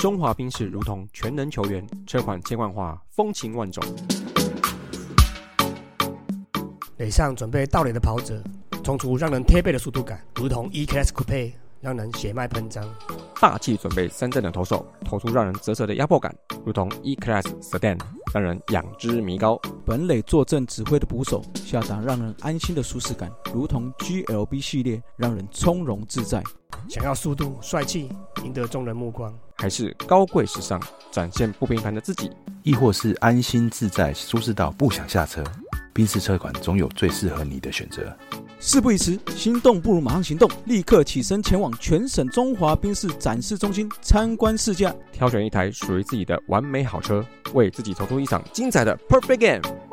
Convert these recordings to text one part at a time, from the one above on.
中华兵士如同全能球员，车款千万化，风情万种。垒上准备倒垒的跑者，冲出让人贴背的速度感，如同 E-Class Coupe，让人血脉喷张。大气准备三振的投手，投出让人啧舌的压迫感，如同 E-Class Sedan，让人仰之弥高。本垒坐镇指挥的捕手，下达让人安心的舒适感，如同 GLB 系列，让人从容自在。想要速度、帅气，赢得众人目光，还是高贵时尚，展现不平凡的自己？亦或是安心自在、舒适到不想下车？宾士车款总有最适合你的选择。事不宜迟，心动不如马上行动，立刻起身前往全省中华宾士展示中心参观试驾，挑选一台属于自己的完美好车，为自己投出一场精彩的 Perfect Game。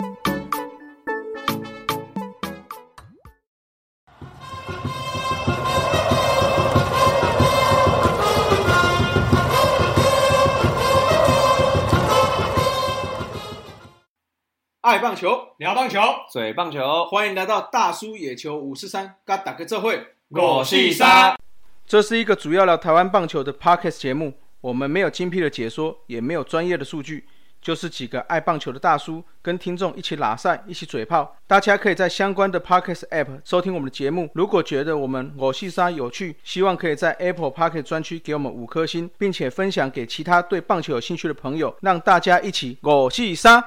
爱棒球，聊棒球，嘴棒球，欢迎来到大叔野球五四三，嘎打个这会，我是三。这是一个主要聊台湾棒球的 podcast 节目，我们没有精辟的解说，也没有专业的数据，就是几个爱棒球的大叔跟听众一起拉赛，一起嘴炮。大家可以在相关的 podcast app 收听我们的节目。如果觉得我们我是三有趣，希望可以在 Apple Podcast 专区给我们五颗星，并且分享给其他对棒球有兴趣的朋友，让大家一起我是三。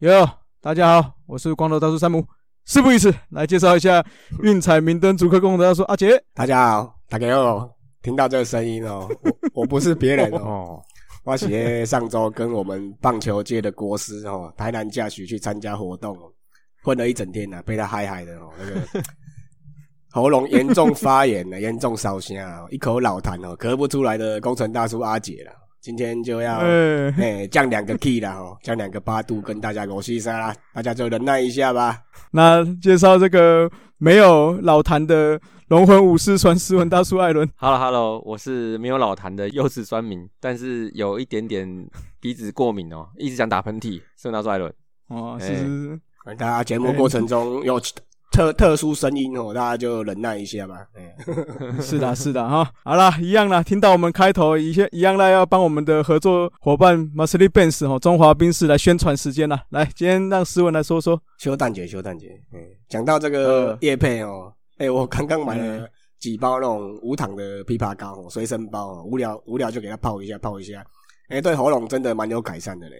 哟，大家好，我是光头大叔山姆。事不宜迟，来介绍一下运彩明灯主客共同大叔阿杰。大家好，大家好，听到这个声音哦，我我不是别人哦，我是上周跟我们棒球界的国师哦，台南驾许去参加活动，混了一整天呢，被他嗨嗨的哦，那个 喉咙严重发炎了，严重烧声，一口老痰哦，咳不出来的工程大叔阿杰了。今天就要哎降两个 key 了哦，降两个八度，跟大家罗西沙啦，大家就忍耐一下吧。那介绍这个没有老谭的龙魂武士传斯文大叔艾伦。Hello Hello，我是没有老谭的幼稚酸民，但是有一点点鼻子过敏哦，一直想打喷嚏。斯文大叔艾伦。哦，是。大家节目过程中有。特特殊声音哦，大家就忍耐一下吧。嗯，是的，是的哈。好了，一样啦，听到我们开头一些一样啦，要帮我们的合作伙伴 Mercedes Benz 哦，中华宾士来宣传时间了。来，今天让思文来说说。修蛋节，修蛋节。嗯，讲到这个叶配哦，哎，我刚刚买了几包那种无糖的枇杷膏哦随身包哦，无聊无聊就给它泡一下，泡一下。哎，对喉咙真的蛮有改善的嘞，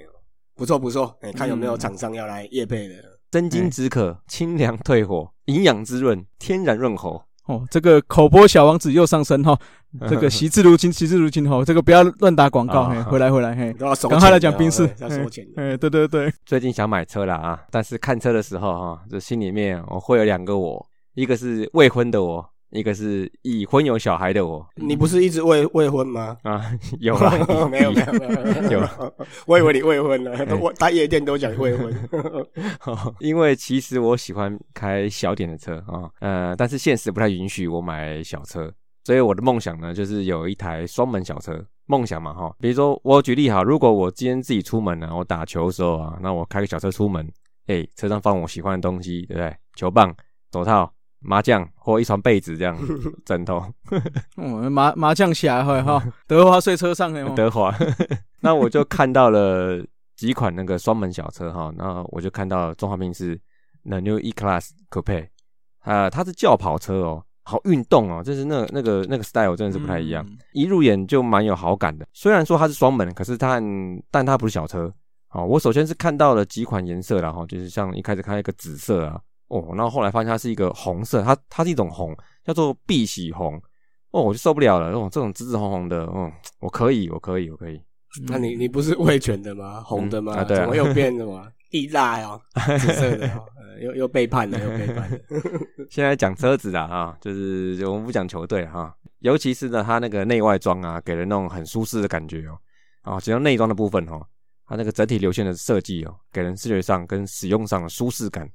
不错不错。哎，看有没有厂商要来叶配的。生津止渴，清凉退火，营养滋润，天然润喉。哦，这个口播小王子又上身哈，这个 惜字如金，惜字如金哈，这个不要乱打广告，嘿回来回来嘿，赶快来讲兵士，要收钱，哎，对对对，最近想买车了啊，但是看车的时候哈，这心里面我会有两个我，一个是未婚的我。一个是已婚有小孩的我，你不是一直未未婚吗？啊，有啊，没有没有没有 有，我以为你未婚了，我打夜店都讲未婚。因为其实我喜欢开小点的车啊，呃，但是现实不太允许我买小车，所以我的梦想呢，就是有一台双门小车。梦想嘛哈，比如说我举例哈，如果我今天自己出门呢，我打球的时候啊，那我开个小车出门，哎，车上放我喜欢的东西，对不对？球棒、手套。麻将或一床被子这样，枕头。嗯，麻麻将侠会哈，德华睡车上的德华。那我就看到了几款那个双门小车哈，然后我就看到中华兵是 The New E Class Coupe，啊，它是轿跑车哦，好运动哦，就是那那个那个 style 真的是不太一样，一入眼就蛮有好感的。虽然说它是双门，可是它但它不是小车。好，我首先是看到了几款颜色然后就是像一开始看一个紫色啊。哦，然后后来发现它是一个红色，它它是一种红，叫做碧玺红。哦，我就受不了了，这种这种紫紫红红的，嗯，我可以，我可以，我可以。那你你不是味全的吗？红的吗？怎么又变的吗？意辣哦，紫色的，又又背叛了，又背叛了。现在讲车子的哈，就是我们不讲球队哈，尤其是呢，它那个内外装啊，给人那种很舒适的感觉哦。啊，只要内装的部分哈，它那个整体流线的设计哦，给人视觉上跟使用上的舒适感。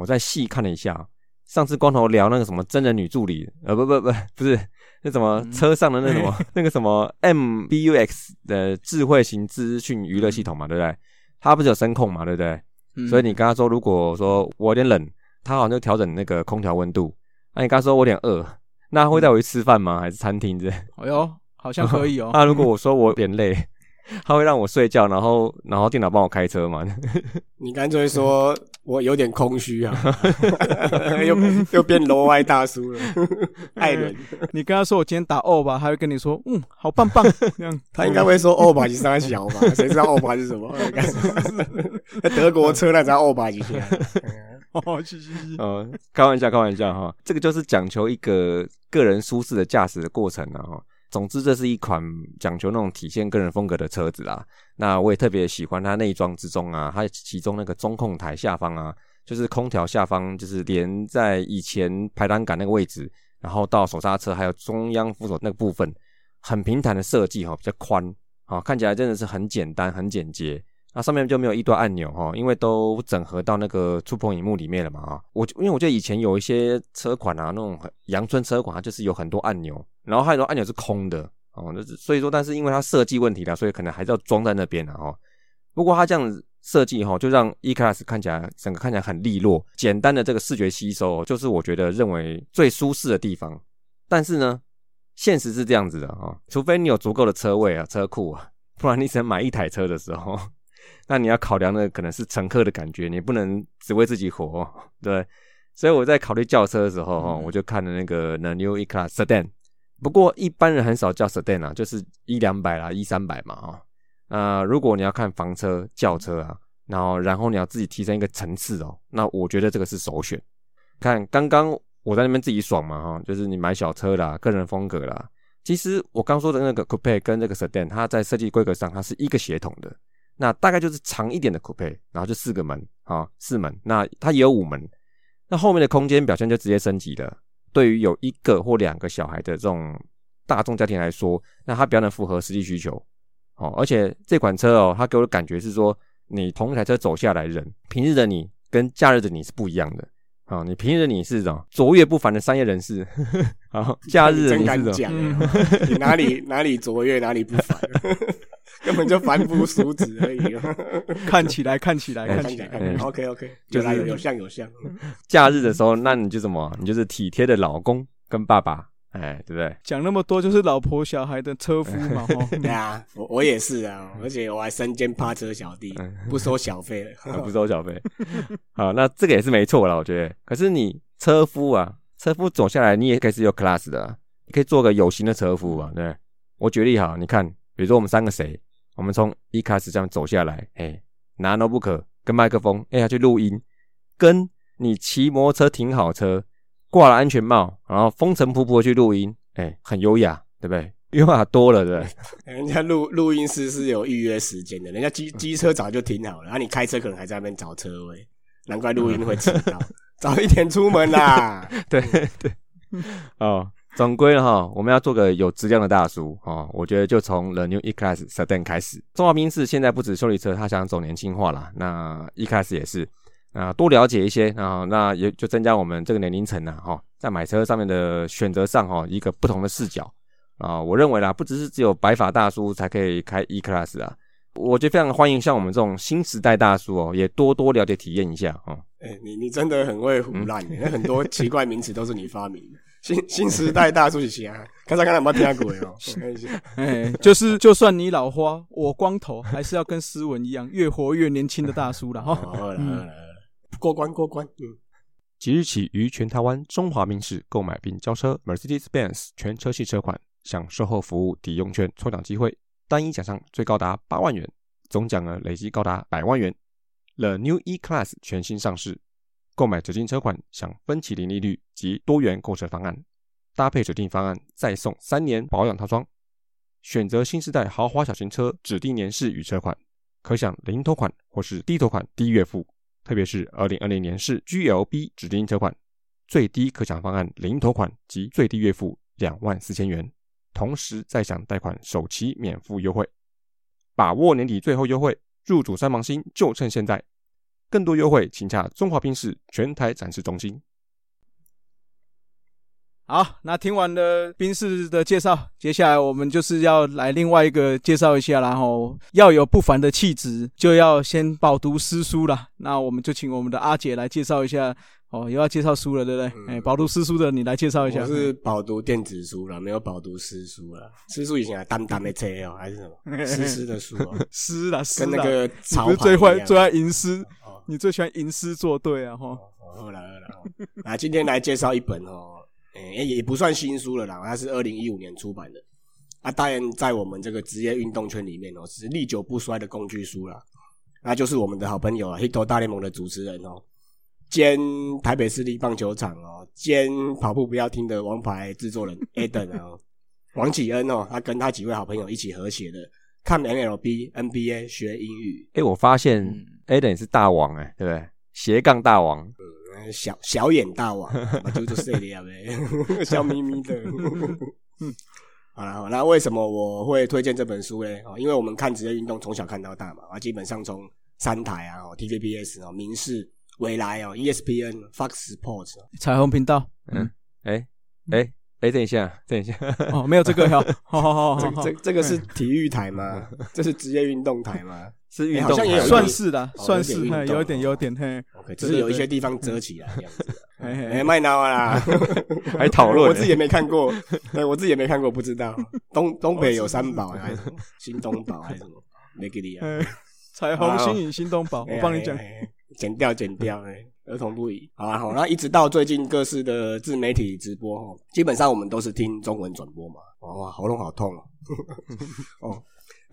我再细看了一下，上次光头聊那个什么真人女助理，呃，不不不，不是那什么车上的那什么 那个什么 MBUX 的智慧型资讯娱乐系统嘛，对不对？它不是有声控嘛，对不对？嗯所以你跟他说，如果说我有点冷，他好像就调整那个空调温度。那你跟他说我有点饿，那他会带我去吃饭吗？还是餐厅之类？哎呦，好像可以哦。那如果我说我有点累，他会让我睡觉，然后然后电脑帮我开车嘛？你干脆说 我有点空虚啊，又又变楼外大叔了，艾伦，你跟他说我今天打欧吧，他会跟你说，嗯，好棒棒，这样。他应该会说欧巴吉三小吧？谁知道欧巴是什么？那德国车那才欧巴吉下。哦，是是是。呃，开玩笑，开玩笑哈，这个就是讲求一个个人舒适的驾驶的过程啊哈。总之，这是一款讲求那种体现个人风格的车子啦。那我也特别喜欢它内装之中啊，它其中那个中控台下方啊，就是空调下方，就是连在以前排挡杆那个位置，然后到手刹车还有中央扶手那个部分，很平坦的设计哈，比较宽，啊，看起来真的是很简单、很简洁。那上面就没有一堆按钮哈，因为都整合到那个触碰荧幕里面了嘛啊。我因为我觉得以前有一些车款啊，那种阳春车款，它就是有很多按钮，然后还有很多按钮是空的哦。那所以说，但是因为它设计问题啦，所以可能还是要装在那边的哈。不过它这样子设计哈，就让 E Class 看起来整个看起来很利落，简单的这个视觉吸收，就是我觉得认为最舒适的地方。但是呢，现实是这样子的哈，除非你有足够的车位啊、车库啊，不然你只能买一台车的时候。那你要考量的可能是乘客的感觉，你不能只为自己活，对。所以我在考虑轿车的时候，哈，我就看了那个 The New E Class Sedan。不过一般人很少叫 Sedan 啊，就是一两百啦，一三百嘛，哈。那如果你要看房车、轿车啊，然后然后你要自己提升一个层次哦，那我觉得这个是首选。看刚刚我在那边自己爽嘛，哈，就是你买小车啦，个人风格啦。其实我刚说的那个 Coupe 跟这个 Sedan，它在设计规格上它是一个协同的。那大概就是长一点的 coupe，然后就四个门啊，四门。那它也有五门，那后面的空间表现就直接升级了。对于有一个或两个小孩的这种大众家庭来说，那它比较能符合实际需求。哦，而且这款车哦，它给我的感觉是说，你同一台车走下来，人平日的你跟假日的你是不一样的。啊，你平日的你是这种卓越不凡的商业人士，好，假日真敢你是这种讲，你哪里哪里卓越，哪里不凡，根本就凡夫俗子而已。看起来，看起来，哎看起来，看起来，，OK OK，就是有像有像，假日的时候，那你就什么？你就是体贴的老公跟爸爸，哎，对不对？讲那么多就是老婆小孩的车夫嘛，哈。对啊，我我也是啊，而且我还身兼趴车小弟，不收小费了。啊不收小费。好，那这个也是没错啦，我觉得。可是你车夫啊，车夫走下来，你也可以是有 class 的啊，你可以做个有型的车夫啊，对不对。我举例好，你看，比如说我们三个谁，我们从一开始这样走下来，哎，拿 notebook 跟麦克风，哎，要去录音，跟你骑摩托车停好车，挂了安全帽，然后风尘仆仆的去录音，哎，很优雅，对不对？优雅多了，对不对？人家录录音师是有预约时间的，人家机机车早就停好了，然后你开车可能还在那边找车位，难怪录音会迟到。早一点出门啦！对对，哦，总归哈，我们要做个有质量的大叔哦。我觉得就从 The New E Class Sedan 开始，中华宾士现在不止修理车，他想走年轻化啦。那 E Class 也是啊，多了解一些啊，那也就增加我们这个年龄层呢哈，在买车上面的选择上哈，一个不同的视角啊。我认为啦，不只是只有白发大叔才可以开 E Class 啊。我觉得非常欢迎像我们这种新时代大叔哦，也多多了解体验一下哦。哎、你你真的很会胡乱、那很多奇怪名词都是你发明的。新新时代大叔是谁啊？看看看有没有听过哦？我看一下，哎，就是就算你老花，我光头，还是要跟斯文一样，越活越年轻的大叔了哈。好了好了，过关过关。嗯，即日起于全台湾中华名仕购买并交车 Mercedes-Benz 全车系车款，享售后服务抵用券抽奖机会，单一奖项最高达八万元，总奖额累计高达百万元。The New E Class 全新上市，购买指定车款享分期零利率及多元购车方案，搭配指定方案再送三年保养套装。选择新时代豪华小型车指定年式与车款，可享零头款或是低头款低月付。特别是二零二零年式 GLB 指定车款，最低可享方案零头款及最低月付两万四千元，同时再享贷款首期免付优惠。把握年底最后优惠，入主三芒星就趁现在。更多优惠，请洽中华宾士全台展示中心。好，那听完了宾士的介绍，接下来我们就是要来另外一个介绍一下，然后要有不凡的气质，就要先饱读诗书了。那我们就请我们的阿姐来介绍一下。哦，又要介绍书了，对不对？哎，饱读诗书的，你来介绍一下。我是饱读电子书了，没有饱读诗书了。诗书以前还单单的车哦，还是什么 诗诗的书哦？诗啦，跟那个你是最坏最爱吟诗，你最喜欢吟诗作对啊？哈，好了好了，那今天来介绍一本哦，诶也不算新书了啦，它是二零一五年出版的。啊，当然在我们这个职业运动圈里面哦，是历久不衰的工具书啦。那就是我们的好朋友啊，，Hito 大联盟的主持人哦。兼台北市立棒球场哦，兼跑步不要听的王牌制作人 Eden 哦，王启恩哦，他跟他几位好朋友一起合写的《看 MLB NBA 学英语》。哎，我发现 Eden 是大王哎，对不对？斜杠大王，嗯小小眼大王，就就这样呗，笑眯眯的。好了，那为什么我会推荐这本书呢？哦，因为我们看职业运动从小看到大嘛，啊，基本上从三台啊哦，TVBS 哦，民视。未来哦，ESPN、Fox Sports、彩虹频道。嗯，哎，哎，哎，等一下，等一下，哦，没有这个哈，好好好，这这个是体育台吗？这是职业运动台吗？是运动，好像也有算是的，算是有一点，有点嘿。OK，只是有一些地方遮起来这样子。哎，麦闹啦，还讨论，我自己也没看过，对我自己也没看过，不知道。东 东北有三宝还是什么？新东宝还是什么？没给你啊？彩虹、新影、新东宝，我帮你讲。剪掉，剪掉，哎，儿童不宜，好啊，好，那一直到最近各式的自媒体直播，哦，基本上我们都是听中文转播嘛，哇，喉咙好痛 哦，哦，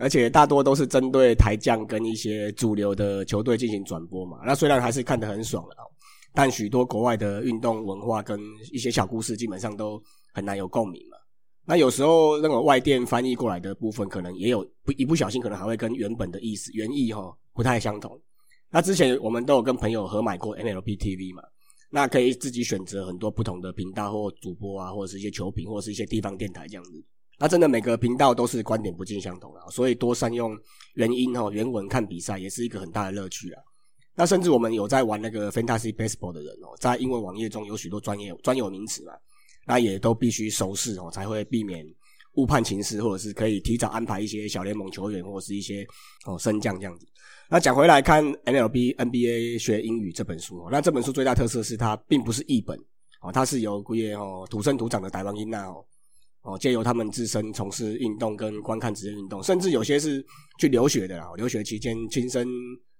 而且大多都是针对台将跟一些主流的球队进行转播嘛，那虽然还是看得很爽的，但许多国外的运动文化跟一些小故事，基本上都很难有共鸣嘛。那有时候那个外电翻译过来的部分，可能也有不一不小心，可能还会跟原本的意思原意哈不太相同。那之前我们都有跟朋友合买过 MLB TV 嘛，那可以自己选择很多不同的频道或主播啊，或者是一些球评，或者是一些地方电台这样子。那真的每个频道都是观点不尽相同啊，所以多善用原音哦原文看比赛也是一个很大的乐趣啊。那甚至我们有在玩那个 Fantasy Baseball 的人哦，在英文网页中有许多专业专有名词嘛，那也都必须熟识哦，才会避免误判情势，或者是可以提早安排一些小联盟球员或者是一些哦升降这样子。那讲回来看 MLB NBA 学英语这本书，那这本书最大特色是它并不是译本哦，它是由古业哦土生土长的台湾英娜哦哦借由他们自身从事运动跟观看职业运动，甚至有些是去留学的啦，留学期间亲身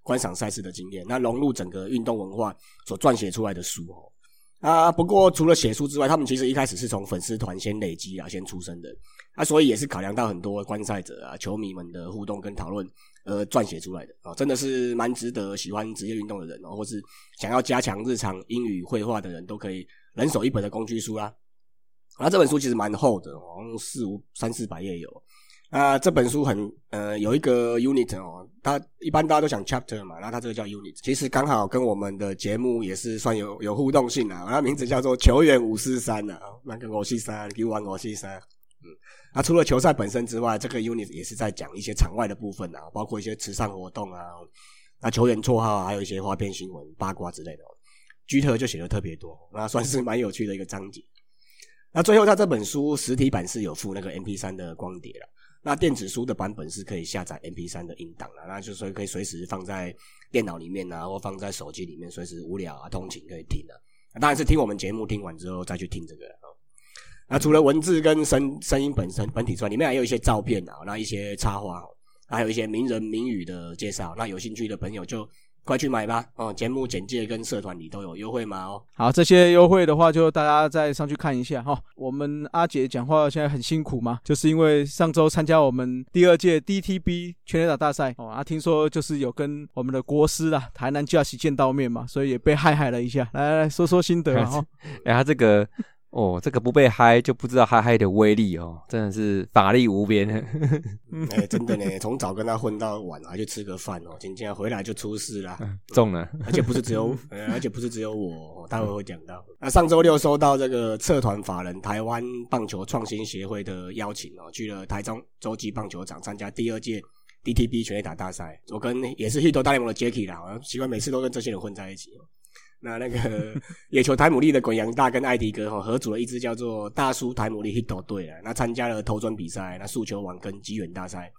观赏赛事的经验，那融入整个运动文化所撰写出来的书哦啊。不过除了写书之外，他们其实一开始是从粉丝团先累积啊，先出生的啊，所以也是考量到很多观赛者啊、球迷们的互动跟讨论。呃，撰写出来的啊，真的是蛮值得喜欢职业运动的人哦，或是想要加强日常英语绘画的人都可以人手一本的工具书啦。那这本书其实蛮厚的，好像四五三四百页有。啊，这本书很呃有一个 unit 哦，它一般大家都讲 chapter 嘛，然后它这个叫 unit，其实刚好跟我们的节目也是算有有互动性啊。它名字叫做球员五四三啊，那个五四三，给玩五四三。嗯，那除了球赛本身之外，这个 unit 也是在讲一些场外的部分啊，包括一些慈善活动啊，那球员绰号啊，还有一些花边新闻、八卦之类的。哦居特就写的特别多，那算是蛮有趣的一个章节。那最后，他这本书实体版是有附那个 MP 三的光碟了，那电子书的版本是可以下载 MP 三的音档了，那就所以可以随时放在电脑里面啊，或放在手机里面，随时无聊啊、通勤可以听的。当然是听我们节目听完之后再去听这个。那除了文字跟声声音本身本体之外，里面还有一些照片啊，那一些插画，还有一些名人名语的介绍。那有兴趣的朋友就快去买吧！哦，节目简介跟社团里都有优惠码哦。好，这些优惠的话，就大家再上去看一下哈。我们阿杰讲话现在很辛苦嘛，就是因为上周参加我们第二届 DTB 全垒打大赛哦，啊，听说就是有跟我们的国师啊台南教习见到面嘛，所以也被害害了一下。来来来说说心得哈。哎，他这个。哦，这个不被嗨就不知道嗨嗨的威力哦，真的是法力无边。哎，真的呢，从早跟他混到晚，还去吃个饭哦，今天回来就出事了，中了，而且不是只有，而且不是只有我，待会会讲到。那上周六收到这个策团法人台湾棒球创新协会的邀请哦，去了台中洲际棒球场参加第二届 DTB 全垒打大赛。我跟也是 Hit 大联盟的 Jacky 啦，好像习惯每次都跟这些人混在一起。那那个野球台姆利的滚羊大跟艾迪哥哈合组了一支叫做大叔台姆利 Hit 队啊，那参加了投准比赛，那速球王跟机缘大赛。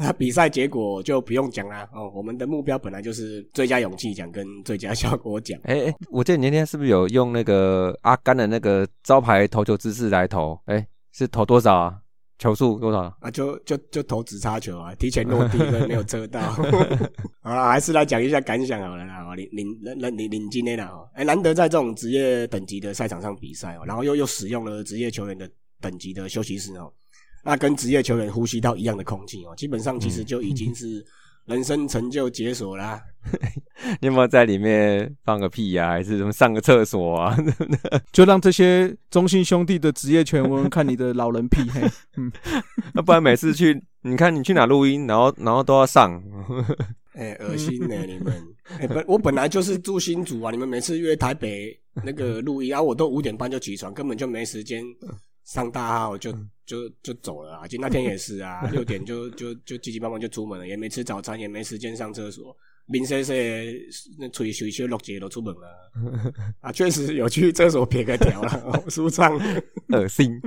那比赛结果就不用讲啦哦，我们的目标本来就是最佳勇气奖跟最佳效果奖。哎哎，我记得你那天是不是有用那个阿甘的那个招牌投球姿势来投？哎，是投多少啊？球速多少啊？就就就投直插球啊，提前落地没有遮到。啊，还是来讲一下感想好了啦。领领领领领今天的哦，哎，难得在这种职业等级的赛场上比赛哦，然后又又使用了职业球员的等级的休息室哦。那跟职业球员呼吸到一样的空气哦，基本上其实就已经是人生成就解锁啦。你有没有在里面放个屁呀？还是什么上个厕所啊？就让这些中信兄弟的职业球员看你的老人屁。嗯，那不然每次去，你看你去哪录音，然后然后都要上。哎，恶心呢！你们哎，本我本来就是住新竹啊，你们每次约台北那个录音，然后我都五点半就起床，根本就没时间。上大号就就就走了啊！就那天也是啊，六点就就就急急忙忙就出门了，也没吃早餐，也没时间上厕所。明生生那吹水水六节都出门了啊！确实有去厕所撇个条了，舒畅恶心。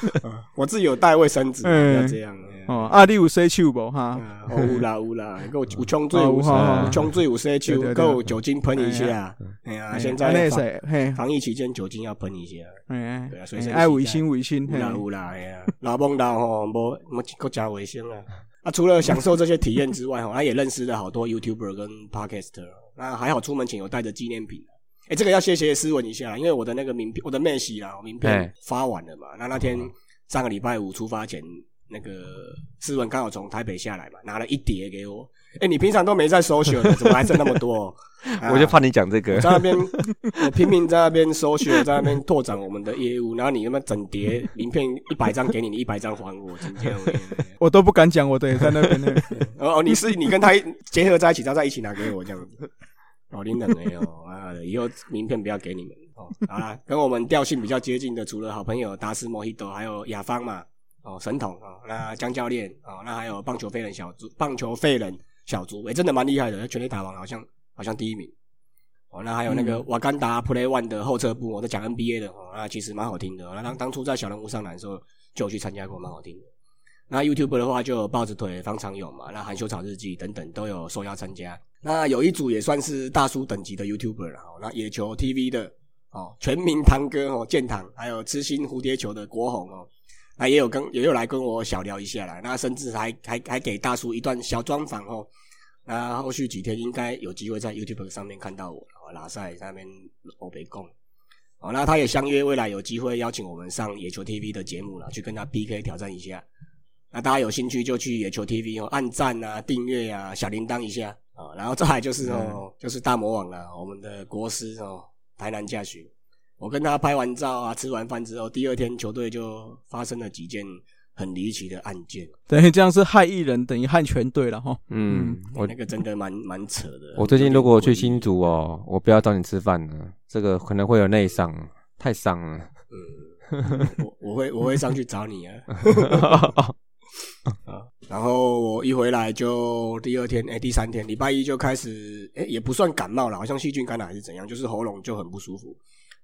我自己有带卫生纸，不要这样。哦，阿弟有洗手无哈？有啦有啦，有 有冲水有冲水有洗手，够酒精喷一下。哎呀，现在防防疫期间酒精要喷一下。哎，对啊，所以爱卫生卫生。有啦有啦，哎呀，老梦到吼，无无国加卫生啊。那除了享受这些体验之外，哈，他也认识了好多 YouTuber 跟 Podcaster。那还好，出门前有带着纪念品。哎，这个要谢谢思文一下，因为我的那个名片，我的妹喜啊，名片发完了嘛。那那天上个礼拜五出发前。那个斯文刚好从台北下来嘛，拿了一叠给我。哎，你平常都没在收学，怎么还剩那么多？我就怕你讲这个，在那边我拼命在那边收学，在那边拓展我们的业务。然后你那么整叠名片一百张给你，你一百张还我，今天 我都不敢讲，我的在那边 呢。哦，你是你跟他结合在一起，然后在一起拿给我这样子。哦，你冷没有啊？以后名片不要给你们哦。好了，跟我们调性比较接近的，除了好朋友达斯莫希多，还有雅芳嘛。哦，神童啊，那江教练啊，那还有棒球废人小猪，棒球废人小猪，哎，真的蛮厉害的，在全垒打王好像好像第一名。哦，那还有那个瓦干达 Play One 的后撤步，我在讲 NBA 的哦，那其实蛮好听的。那当当初在小人物上篮的时候就去参加过，蛮好听的。那 YouTube 的话就有豹子腿方长勇嘛，那含羞草日记等等都有受邀参加。那有一组也算是大叔等级的 YouTuber 了，那野球 TV 的哦，全民堂哥哦，建堂，还有痴心蝴蝶球的国红哦。那也有跟也有来跟我小聊一下啦，那甚至还还还给大叔一段小专访哦。那后续几天应该有机会在 YouTube 上面看到我哦，拉塞在那边欧北贡哦。那他也相约未来有机会邀请我们上野球 TV 的节目了，去跟他 PK 挑战一下。那大家有兴趣就去野球 TV 哦，按赞啊，订阅啊，小铃铛一下啊。然后再来就是哦，就是大魔王了，我们的国师哦，台南驾训。我跟他拍完照啊，吃完饭之后，第二天球队就发生了几件很离奇的案件。等于这样是害一人，等于害全队了哈。嗯，我那个真的蛮蛮扯的。我最近如果去新竹哦，我不要找你吃饭了，这个可能会有内伤，太伤了。嗯，我我会我会上去找你啊。啊，然后我一回来就第二天，哎，第三天，礼拜一就开始，哎，也不算感冒了，好像细菌感染还是怎样，就是喉咙就很不舒服。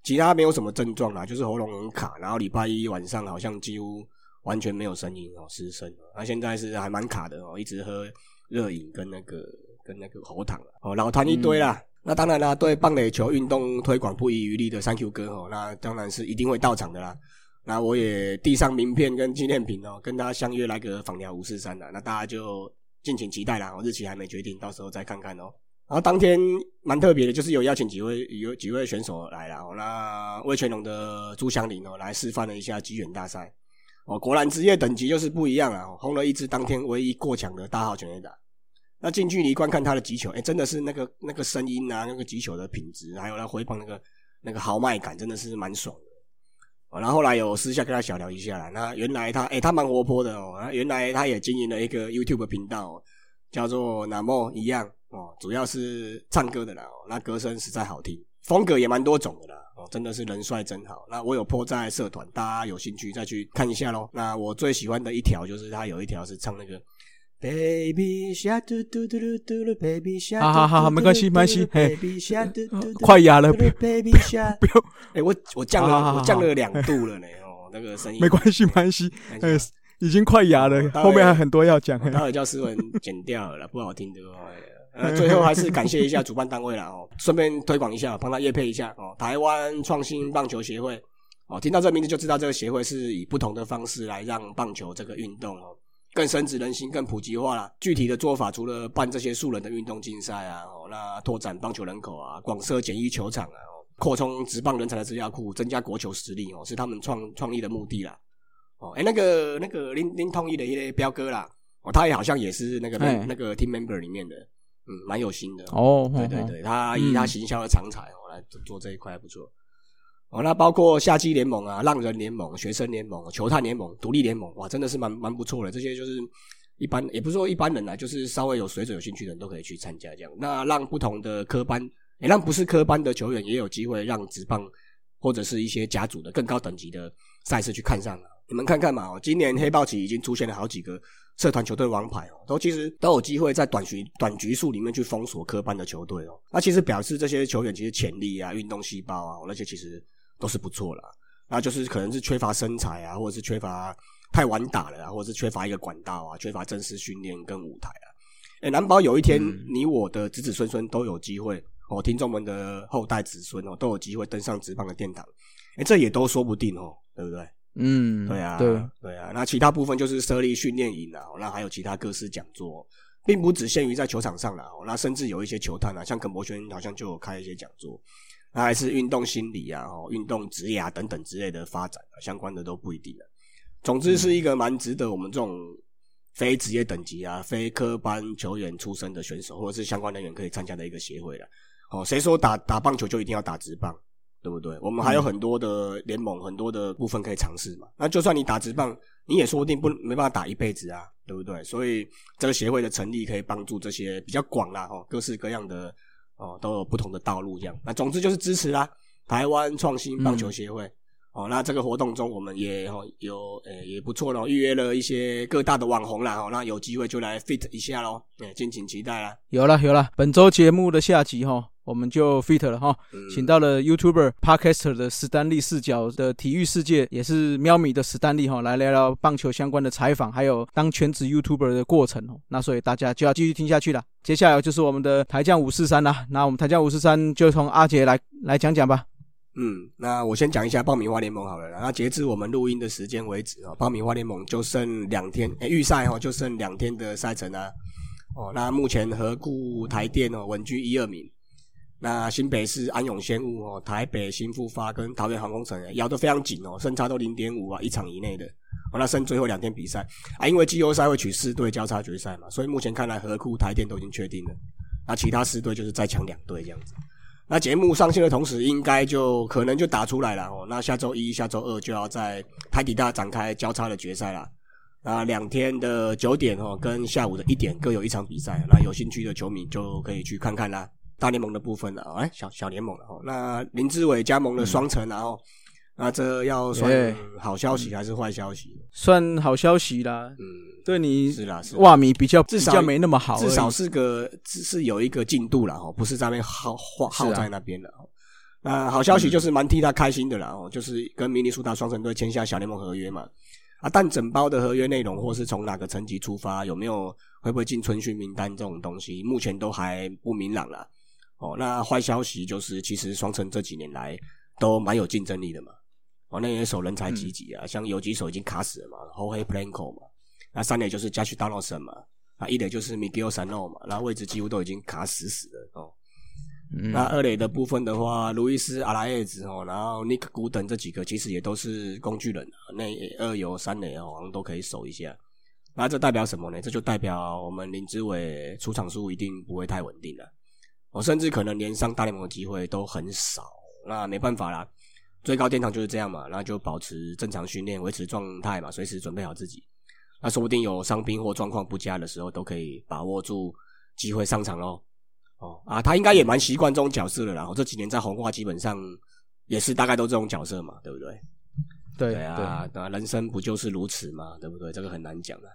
其他没有什么症状啦，就是喉咙很卡，然后礼拜一晚上好像几乎完全没有声音哦，失声。那现在是还蛮卡的哦，一直喝热饮跟那个跟那个喉糖哦，老痰一堆啦。那当然啦，对棒垒球运动推广不遗余力的三 Q 哥哦，那当然是一定会到场的啦。那我也递上名片跟纪念品哦，跟他相约来个访聊五四三的，那大家就敬请期待啦。我日期还没决定，到时候再看看哦。然后当天蛮特别的，就是有邀请几位有几位选手来了。那魏全龙的朱祥林哦，来示范了一下击远大赛。哦，果然职业等级就是不一样啊！轰了一支当天唯一过奖的大号全垒打。那近距离观看他的击球，哎，真的是那个那个声音啊，那个击球的品质，还有那回放那个那个豪迈感，真的是蛮爽的。哦，然后后来有私下跟他小聊一下啦。那原来他哎，他蛮活泼的哦。原来他也经营了一个 YouTube 频道，叫做那么一样。哦，主要是唱歌的啦，那歌声实在好听，风格也蛮多种的啦。哦，真的是人帅真好。那我有 po 在社团，大家有兴趣再去看一下喽。那我最喜欢的一条就是他有一条是唱那个 Baby shark 嘟嘟嘟嘟嘟嘟，Baby shark。好好好，没关系，没关系。嘿，Baby shark 嘟快哑了，不，Baby shark。不要。哎，我我降了，我降了两度了呢。哦，那个声音没关系，没关系。哎，已经快哑了，后面还很多要讲。待会叫思文剪掉了，不好听的。呃，最后还是感谢一下主办单位了哦，顺便推广一下，帮他业配一下哦。台湾创新棒球协会哦，听到这名字就知道这个协会是以不同的方式来让棒球这个运动哦。更深植人心，更普及化了。具体的做法，除了办这些素人的运动竞赛啊，哦，那拓展棒球人口啊，广设简易球场啊，扩充职棒人才的资料库，增加国球实力哦，是他们创创立的目的啦。哦，哎，那个那个林林通义的一些彪哥啦，哦，他也好像也是那个那个 team member 里面的，嗯，蛮有心的哦。对对对，他以他行销的长才哦来做这一块不错。哦，那包括夏季联盟啊、浪人联盟、学生联盟、球探联盟、独立联盟，哇，真的是蛮蛮不错的。这些就是一般，也不是说一般人啊，就是稍微有水准、有兴趣的人都可以去参加这样。那让不同的科班，也让不是科班的球员也有机会让职棒或者是一些甲组的更高等级的赛事去看上了。你们看看嘛，哦，今年黑豹旗已经出现了好几个社团球队王牌哦，都其实都有机会在短局短局数里面去封锁科班的球队哦。那其实表示这些球员其实潜力啊、运动细胞啊，那些其实。都是不错啦，那就是可能是缺乏身材啊，或者是缺乏太晚打了啊，或者是缺乏一个管道啊，缺乏正式训练跟舞台啊。哎，难保有一天你我的子子孙孙都有机会哦，听众们的后代子孙哦都有机会登上职棒的殿堂，哎，这也都说不定哦，对不对？嗯，对啊，对对啊。那其他部分就是设立训练营啊，那还有其他各式讲座，并不只限于在球场上了。那甚至有一些球探啊，像耿博轩好像就有开一些讲座。那还是运动心理啊，哦，运动职业啊等等之类的发展啊，相关的都不一定了。总之是一个蛮值得我们这种非职业等级啊、非科班球员出身的选手或者是相关人员可以参加的一个协会了。哦，谁说打打棒球就一定要打直棒，对不对？我们还有很多的联盟，很多的部分可以尝试嘛。那就算你打直棒，你也说不定不没办法打一辈子啊，对不对？所以这个协会的成立可以帮助这些比较广啦，哈，各式各样的。哦，都有不同的道路，这样。那总之就是支持啦，台湾创新棒球协会。哦，那这个活动中，我们也哦有诶也不错咯，预约了一些各大的网红啦。哦，那有机会就来 fit 一下喽，诶，敬请期待啦。有了有了，本周节目的下集哈。我们就 fit 了哈，请到了 YouTuber Podcaster 的史丹利视角的体育世界，也是喵米的史丹利哈，来聊聊棒球相关的采访，还有当全职 YouTuber 的过程哦。那所以大家就要继续听下去了。接下来就是我们的台将五四三啦，那我们台将五四三就从阿杰来来讲讲吧。嗯，那我先讲一下爆米花联盟好了。那截至我们录音的时间为止哦，爆米花联盟就剩两天，诶，预赛哦就剩两天的赛程啊。哦，那目前和固台电哦稳居一二名。那新北市安永仙雾哦，台北新复发跟桃园航空城咬得非常紧哦，胜差都零点五啊，一场以内的。哦，那剩最后两天比赛啊，因为季后赛会取四队交叉决赛嘛，所以目前看来河库台电都已经确定了。那其他四队就是再抢两队这样子。那节目上线的同时，应该就可能就打出来了哦。那下周一、下周二就要在台底大展开交叉的决赛了。那两天的九点哦，跟下午的一点各有一场比赛。那有兴趣的球迷就可以去看看啦。大联盟的部分了，哎，小小联盟了哦。那林志伟加盟了双城，然后那这要算好消息还是坏消息？算好消息啦。嗯，对你是啦，是袜米比较至少没那么好，至少是个是有一个进度了哦，不是在那耗耗耗在那边的。那好消息就是蛮替他开心的啦哦，就是跟明尼苏达双城队签下小联盟合约嘛。啊，但整包的合约内容或是从哪个层级出发，有没有会不会进春训名单这种东西，目前都还不明朗啦。哦，那坏消息就是，其实双城这几年来都蛮有竞争力的嘛。哦，那些手人才济济啊，像有几手已经卡死了嘛，后黑 Planko 嘛，那三垒就是 Josh Donaldson 嘛，啊一垒就是 Miguel Sano 嘛，然后位置几乎都已经卡死死了哦。那二垒的部分的话，路易斯阿拉耶兹哦，然后 Nick 古等这几个其实也都是工具人啊，那二游三垒哦，好像都可以守一下。那这代表什么呢？这就代表我们林志伟出场数一定不会太稳定了。我甚至可能连上大联盟的机会都很少，那没办法啦，最高殿堂就是这样嘛，那就保持正常训练，维持状态嘛，随时准备好自己。那说不定有伤兵或状况不佳的时候，都可以把握住机会上场喽。哦啊，他应该也蛮习惯这种角色的啦。我这几年在红化基本上也是大概都这种角色嘛，对不对？对啊，那人生不就是如此嘛，对不对？这个很难讲的。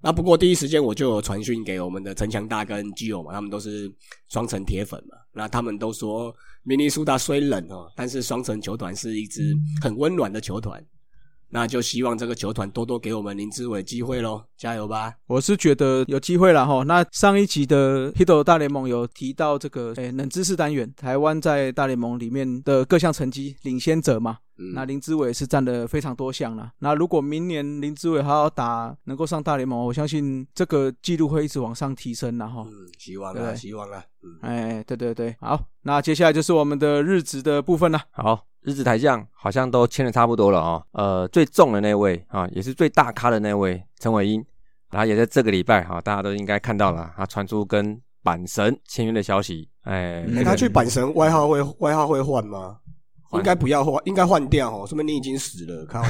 那不过第一时间我就有传讯给我们的陈强大跟基友嘛，他们都是双城铁粉嘛。那他们都说明尼苏达虽冷哦，但是双城球团是一支很温暖的球团。那就希望这个球团多多给我们林志伟机会喽，加油吧！我是觉得有机会了哈。那上一集的 Hito 大联盟有提到这个诶冷知识单元，台湾在大联盟里面的各项成绩领先者嘛。那林志伟是占了非常多项了。那如果明年林志伟还要打，能够上大联盟，我相信这个记录会一直往上提升了哈。嗯，希望啊，希望啊。嗯，哎，对对对，好，那接下来就是我们的日子的部分了。好。日子台将好像都签的差不多了哦，呃，最重的那位啊，也是最大咖的那位陈伟英，然后也在这个礼拜哈，大家都应该看到了，他传出跟板神签约的消息，哎，他去板神外号会外号会换吗？应该不要换，应该换掉哦。说明你已经死了，看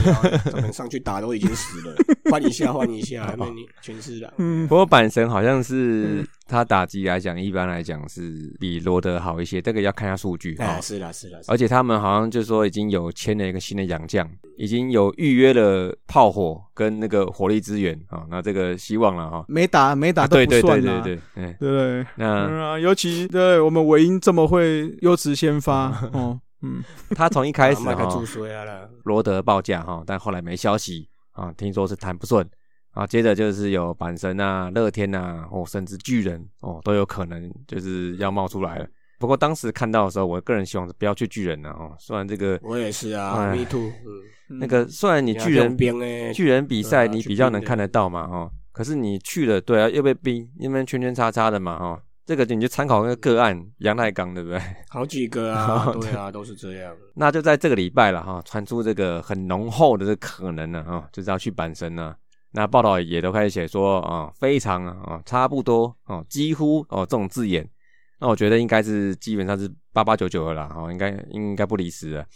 我们上去打都已经死了，换一下，换一下，那你全是了。嗯，不过板神好像是他打击来讲，一般来讲是比罗德好一些，这个要看下数据啊。是啦，是啦。而且他们好像就说已经有签了一个新的洋将，已经有预约了炮火跟那个火力支援啊。那这个希望了哈，没打没打都不算啊。对对对对对。那尤其对我们韦英这么会优质先发 哦。嗯，他从一开始哈，罗德报价哈，但后来没消息啊，听说是谈不顺啊。接着就是有阪神啊、乐天啊，哦，甚至巨人哦，都有可能就是要冒出来了。不过当时看到的时候，我个人希望是不要去巨人了哦。虽然这个我也是啊，Me too。嗯，那个虽然你巨人巨人比赛你比较能看得到嘛，哦，可是你去了，对啊，又被逼，因为圈圈叉叉的嘛，哦。这个你就参考那个个案杨太刚，对不对？好几个啊，对啊，都是这样。那就在这个礼拜了哈，传出这个很浓厚的这可能了啊，就是要去板神呢。那报道也都开始写说啊，非常啊，差不多哦，几乎哦这种字眼。那我觉得应该是基本上是八八九九了啦，哦，应该应该不离十了。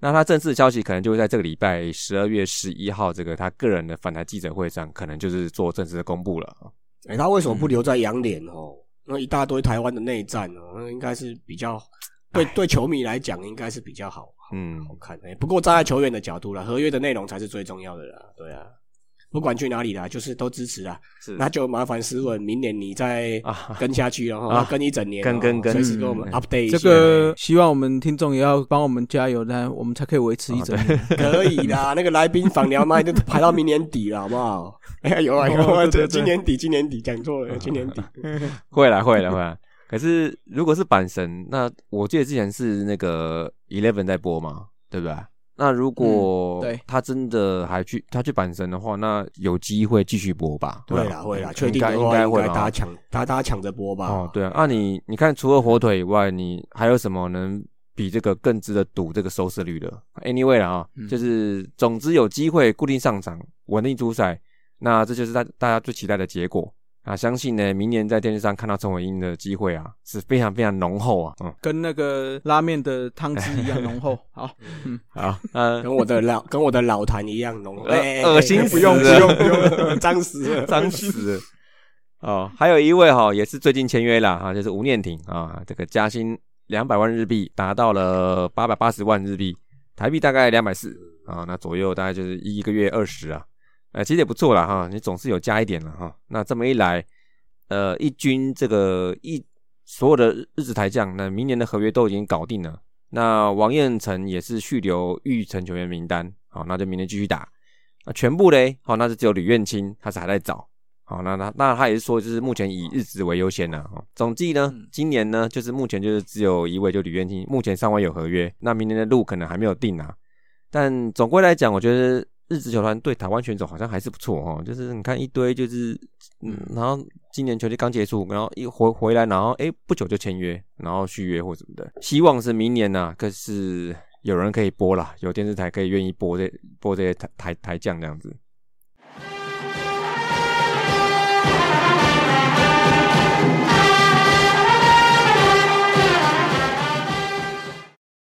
那他正式消息可能就会在这个礼拜十二月十一号这个他个人的反台记者会上，可能就是做正式的公布了。哎，他为什么不留在洋联哦？那一大堆台湾的内战哦，那应该是比较对对球迷来讲，应该是比较好，嗯，好看。哎，不过站在球员的角度啦，合约的内容才是最重要的啦。对啊，不管去哪里啦，就是都支持啊。是，那就麻烦思文，明年你再跟下去了哈，跟一整年，跟跟跟，随时给我们 update。这个希望我们听众也要帮我们加油呢，我们才可以维持一整年。可以啦，那个来宾访聊麦都排到明年底了，好不好？哎呀，有啊有啊，这今年底，今年底讲错了，今年底会了会了会了。可是如果是板神，那我记得之前是那个 Eleven 在播嘛，对不对？那如果他真的还去他去板神的话，那有机会继续播吧？会啦会啦，确定应该会大家抢，大家抢着播吧？哦，对啊。那你你看，除了火腿以外，你还有什么能比这个更值得赌这个收视率的？Anyway 了啊，就是总之有机会固定上场，稳定出赛。那这就是大大家最期待的结果啊！相信呢，明年在电视上看到陈伟英的机会啊，是非常非常浓厚啊，嗯，跟那个拉面的汤汁一样浓厚。好，嗯，好，嗯，跟我的老跟我的老坛一样浓，恶心不用不用不用，脏死了，脏死。哦，还有一位哈，也是最近签约了哈，就是吴念挺啊，这个加薪两百万日币，达到了八百八十万日币，台币大概两百四啊，那左右大概就是一个月二十啊。呃，其实也不错啦哈，你总是有加一点了哈。那这么一来，呃，一军这个一所有的日子台将，那明年的合约都已经搞定了。那王彦成也是续留预成球员名单，好，那就明年继续打。那全部嘞，好，那就只有吕彦青，他是还在找。好，那那那他也是说，就是目前以日子为优先的。总计呢，今年呢，就是目前就是只有一位，就吕彦青，目前尚未有合约。那明年的路可能还没有定啊。但总归来讲，我觉得。日职球团对台湾选手好像还是不错哈，就是你看一堆就是，嗯，然后今年球季刚结束，然后一回回来，然后哎不久就签约，然后续约或什么的，希望是明年呢，可是有人可以播啦，有电视台可以愿意播这播这些台台台将这样子。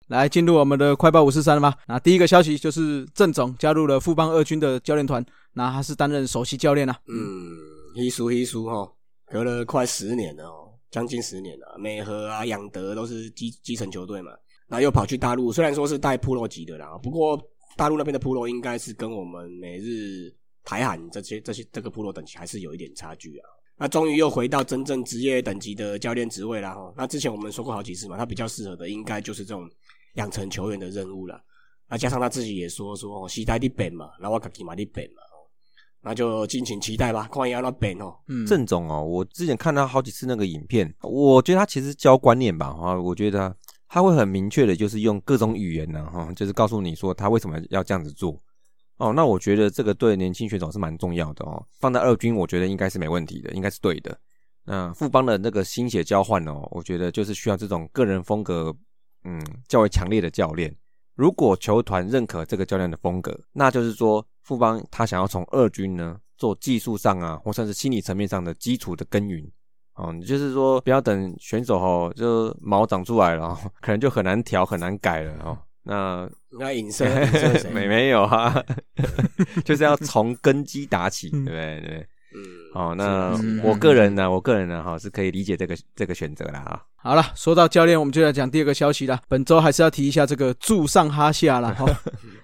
来进入我们的快报五四三了吗？那第一个消息就是郑总加入了富邦二军的教练团，那他是担任首席教练啊。嗯，一叔一输哈，隔了快十年了哦，将近十年了。美和啊、养德都是基基层球队嘛，那又跑去大陆，虽然说是带 Pro 级的啦，不过大陆那边的 Pro 应该是跟我们每日台韩这些这些这个部落等级还是有一点差距啊。那终于又回到真正职业等级的教练职位了哈。那之前我们说过好几次嘛，他比较适合的应该就是这种养成球员的任务了。那加上他自己也说说哦，期待的本嘛，然后我自己嘛的本嘛，那就敬请期待吧，看一下那本哦。嗯，郑总哦，我之前看他好几次那个影片，我觉得他其实教观念吧哈，我觉得他会很明确的，就是用各种语言呢哈，就是告诉你说他为什么要这样子做。哦，那我觉得这个对年轻选手是蛮重要的哦。放在二军，我觉得应该是没问题的，应该是对的。那富邦的那个心血交换哦，我觉得就是需要这种个人风格嗯较为强烈的教练。如果球团认可这个教练的风格，那就是说富邦他想要从二军呢做技术上啊，或算是心理层面上的基础的耕耘。哦，你就是说不要等选手哦就毛长出来了，可能就很难调很难改了哦。那那隐身 没没有啊，就是要从根基打起，对不对？对，嗯，哦，那我个人呢，我个人呢，哈，是可以理解这个这个选择啦。哈。好了，说到教练，我们就来讲第二个消息了。本周还是要提一下这个柱上哈下啦 哈。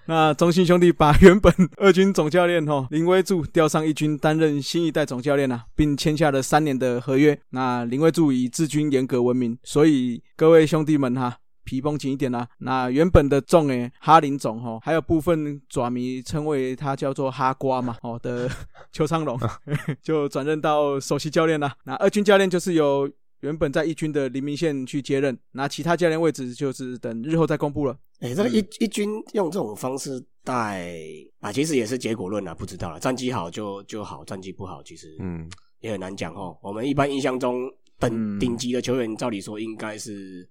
那中信兄弟把原本二军总教练哈林威柱调上一军担任新一代总教练了，并签下了三年的合约。那林威柱以治军严格闻名，所以各位兄弟们哈。皮绷紧一点啦。那原本的重诶哈林总吼，还有部分爪迷称为他叫做哈瓜嘛，哦的 邱昌龙 就转任到首席教练啦。那二军教练就是由原本在一军的黎明宪去接任，那其他教练位置就是等日后再公布了。哎，这个一一军用这种方式带啊，其实也是结果论啊，不知道了。战绩好就就好，战绩不好其实嗯也很难讲哦。我们一般印象中等顶级的球员，照理说应该是。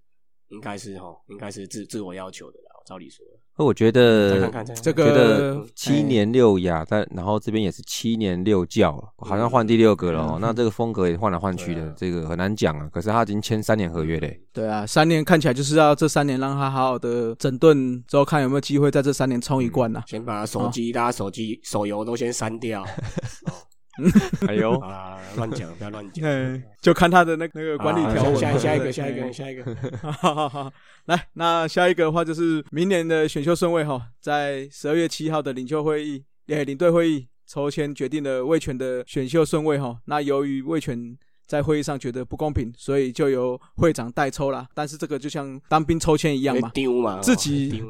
应该是哈，应该是自自我要求的啦。照理说，那我觉得看看这个七年六亚，但然后这边也是七年六教，好像换第六个了哦。那这个风格也换来换去的，这个很难讲啊。可是他已经签三年合约嘞。对啊，三年看起来就是要这三年让他好好的整顿，之后看有没有机会在这三年冲一冠呐。先把手机、大家手机、手游都先删掉。哎呦啊！乱讲，不要乱讲。就看他的那那个管理条文。下下一个，下一个，下一个。好 好好，来，那下一个的话就是明年的选秀顺位哈，在十二月七号的领袖会议，诶，领队会议抽签决定了魏权的选秀顺位哈。那由于魏权在会议上觉得不公平，所以就由会长代抽啦。但是这个就像当兵抽签一样嘛，丢嘛，自己。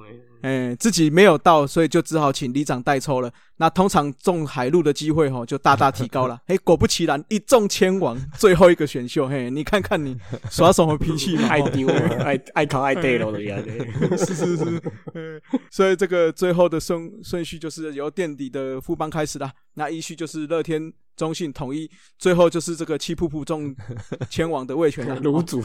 哎，自己没有到，所以就只好请里长代抽了。那通常中海陆的机会哈，就大大提高了。哎，果不其然，一中千王，最后一个选秀，嘿，你看看你耍什么脾气嘛？爱丢，爱爱考爱对了的样子。是是是，所以这个最后的顺顺序就是由垫底的副帮开始啦。那依序就是乐天。中信统一，最后就是这个七瀑布中 前往的魏权 卤煮。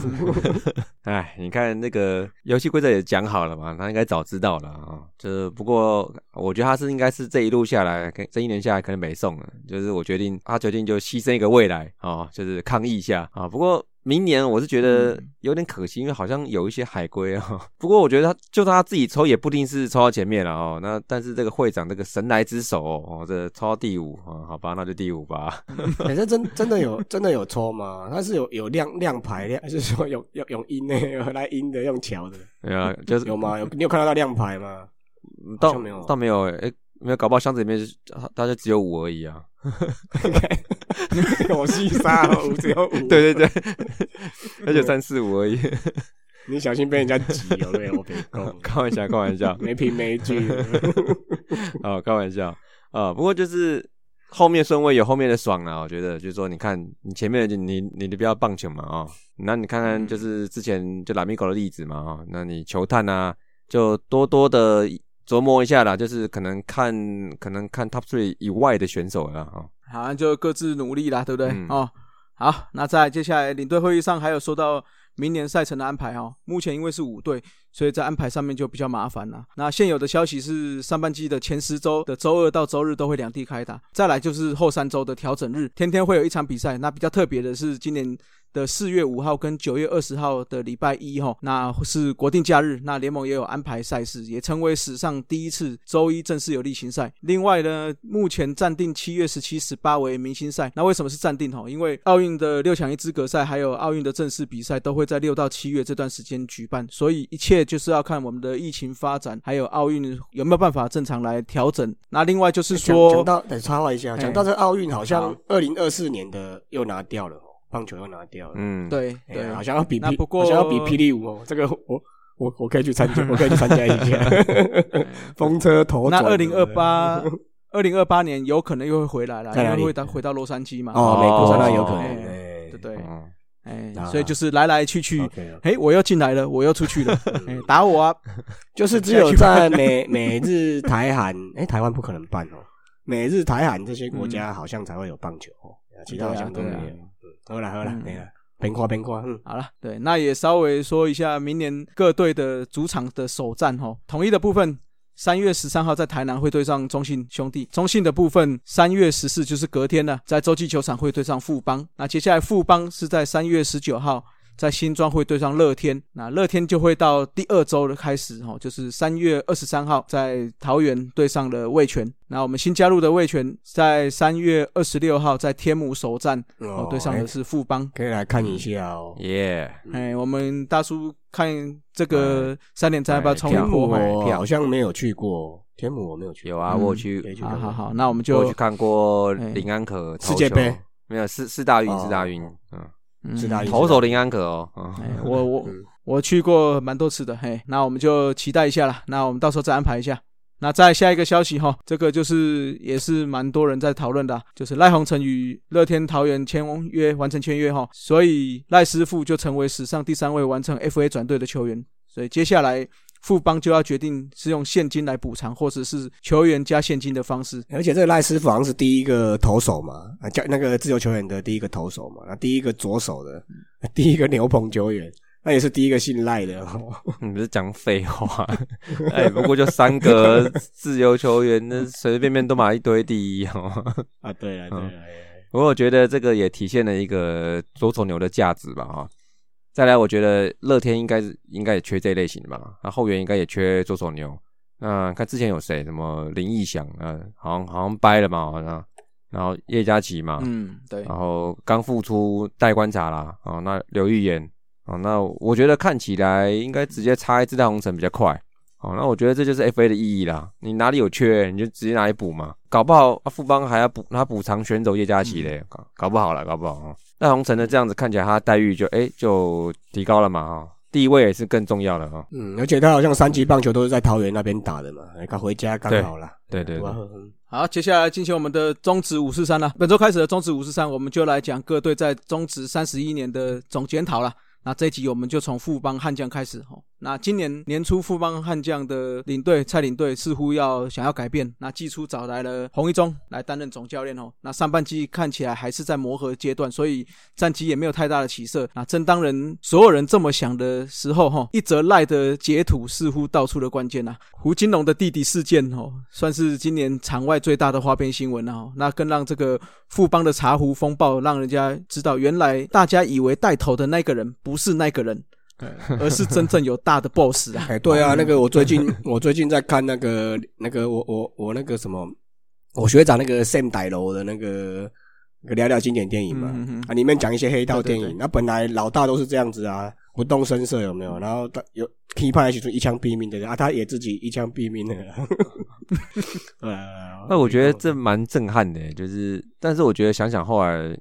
哎，你看那个游戏规则也讲好了嘛，他应该早知道了啊。就是不过，我觉得他是应该是这一路下来，这一年下来可能没送了。就是我决定，他决定就牺牲一个未来啊，就是抗议一下啊。不过。明年我是觉得有点可惜，因为好像有一些海归啊。不过我觉得他就算他自己抽，也不一定是抽到前面了哦。那但是这个会长这个神来之手哦，这抽到第五啊，好吧，那就第五吧。反正真真的有 真的有抽吗？他是有有亮亮牌的，还是说有有用阴的来阴的用桥的？对啊，就是有吗？有你有看到他亮牌吗？倒没有，倒没有哎。没有，搞不好箱子里面大概只有五而已啊！我是三五，只有五。对对对，而且三四五而已。你小心被人家挤有没有？我别开玩笑，开玩笑，没凭没据。哦，开玩笑啊！不过就是后面顺位有后面的爽啊！我觉得就是说，你看你前面你你的比较棒球嘛啊，那你看看就是之前就拉米狗的例子嘛啊，那你球探啊就多多的。琢磨一下啦，就是可能看可能看 top three 以外的选手了啊。好，就各自努力啦，对不对？哦，好，那在接下来领队会议上还有说到明年赛程的安排哦。目前因为是五队，所以在安排上面就比较麻烦了。那现有的消息是上半季的前十周的周二到周日都会两地开打，再来就是后三周的调整日，天天会有一场比赛。那比较特别的是今年的四月五号跟九月二十号的礼拜一哈，那是国定假日，那联盟也有安排赛事，也成为史上第一次周一正式有例行赛。另外呢，目前暂定七月十七、十八为明星赛。那为什么是暂定哈？因为奥运的六强一资格赛还有奥运的正式比赛都会在六到七月这段时间举办，所以一切就是要看我们的疫情发展，还有奥运有没有办法正常来调整。那另外就是说，讲到等插话一下，讲到这奥运好像二零二四年的又拿掉了。棒球又拿掉了，嗯，对对，好像要比，不过好像要比霹雳舞哦，这个我我我可以去参加，我可以去参加一下。风车头，那二零二八二零二八年有可能又会回来了，因为会到回到洛杉矶嘛。哦，美国那有可能，对对，哎，所以就是来来去去，哎，我又进来了，我又出去了，打我啊！就是只有在美美日台韩，哎，台湾不可能办哦，美日台韩这些国家好像才会有棒球哦，其他好像都没有。好了好了，没了，边夸边夸，嗯，好了，对，那也稍微说一下明年各队的主场的首战哈。统一的部分，三月十三号在台南会对上中信兄弟；中信的部分，三月十四就是隔天了，在洲际球场会对上富邦。那接下来富邦是在三月十九号。在新庄会对上乐天，那乐天就会到第二周的开始哈，就是三月二十三号在桃园对上了味全。那我们新加入的味全在三月二十六号在天母首战，哦，对上的是富邦，可以来看一下哦，耶！哎，我们大叔看这个三点要不要冲一波？我好像没有去过天母，我没有去，有啊，我去，好好好，那我们就去看过林安可世界杯，没有四四大运，四大运，嗯。是的，投手林安可哦，我我我去过蛮多次的，嘿，那我们就期待一下啦，那我们到时候再安排一下。那再下一个消息哈，这个就是也是蛮多人在讨论的，就是赖鸿成与乐天桃园签约完成签约哈，所以赖师傅就成为史上第三位完成 FA 转队的球员，所以接下来。富邦就要决定是用现金来补偿，或者是球员加现金的方式。而且这个赖师傅好像是第一个投手嘛，啊，叫那个自由球员的第一个投手嘛，那第一个左手的，第一个牛棚球员，那也是第一个姓赖的。你不是讲废话？哎，不过就三个自由球员，那随随便便都买一堆第一哦。啊，对了对了，不过我觉得这个也体现了一个左手牛的价值吧，哈。再来，我觉得乐天应该是应该也缺这类型的吧，那后援应该也缺左手牛。那看之前有谁，什么林义祥啊，好像好像掰了嘛，好像，然后叶嘉琪嘛，嗯，对，然后刚复出待观察啦，哦，那刘玉言，哦，那我觉得看起来应该直接插一支大红绳比较快，哦，那我觉得这就是 F A 的意义啦，你哪里有缺，你就直接拿来补嘛，搞不好啊富邦还要补他补偿选走叶嘉琪嘞，搞搞不好了，搞不好。那红尘呢这样子看起来，他待遇就哎就提高了嘛哈，地位也是更重要了哈。嗯，而且他好像三级棒球都是在桃园那边打的嘛，他回家刚好了。对对对。好，接下来进行我们的中职五四三了。本周开始的中职五四三，我们就来讲各队在中职三十一年的总检讨了。那这一集我们就从富邦悍将开始哈。那今年年初，富邦悍将的领队蔡领队似乎要想要改变，那季初找来了洪一中来担任总教练哦。那上半季看起来还是在磨合阶段，所以战绩也没有太大的起色。那正当人所有人这么想的时候哈，一则赖的截图似乎道出了关键呐。胡金龙的弟弟事件哦，算是今年场外最大的花边新闻了。那更让这个富邦的茶壶风暴，让人家知道原来大家以为带头的那个人不是那个人。而是真正有大的 boss 啊！哎，对啊，那个我最近 我最近在看那个那个我我我那个什么，我学长那个 Sam 歹楼的那个聊聊经典电影嘛，啊，里面讲一些黑道电影，那本来老大都是这样子啊，不动声色有没有？然后他有批判起出一枪毙命的人啊，他也自己一枪毙命的。那我觉得这蛮震撼的，就是，但是我觉得想想后来，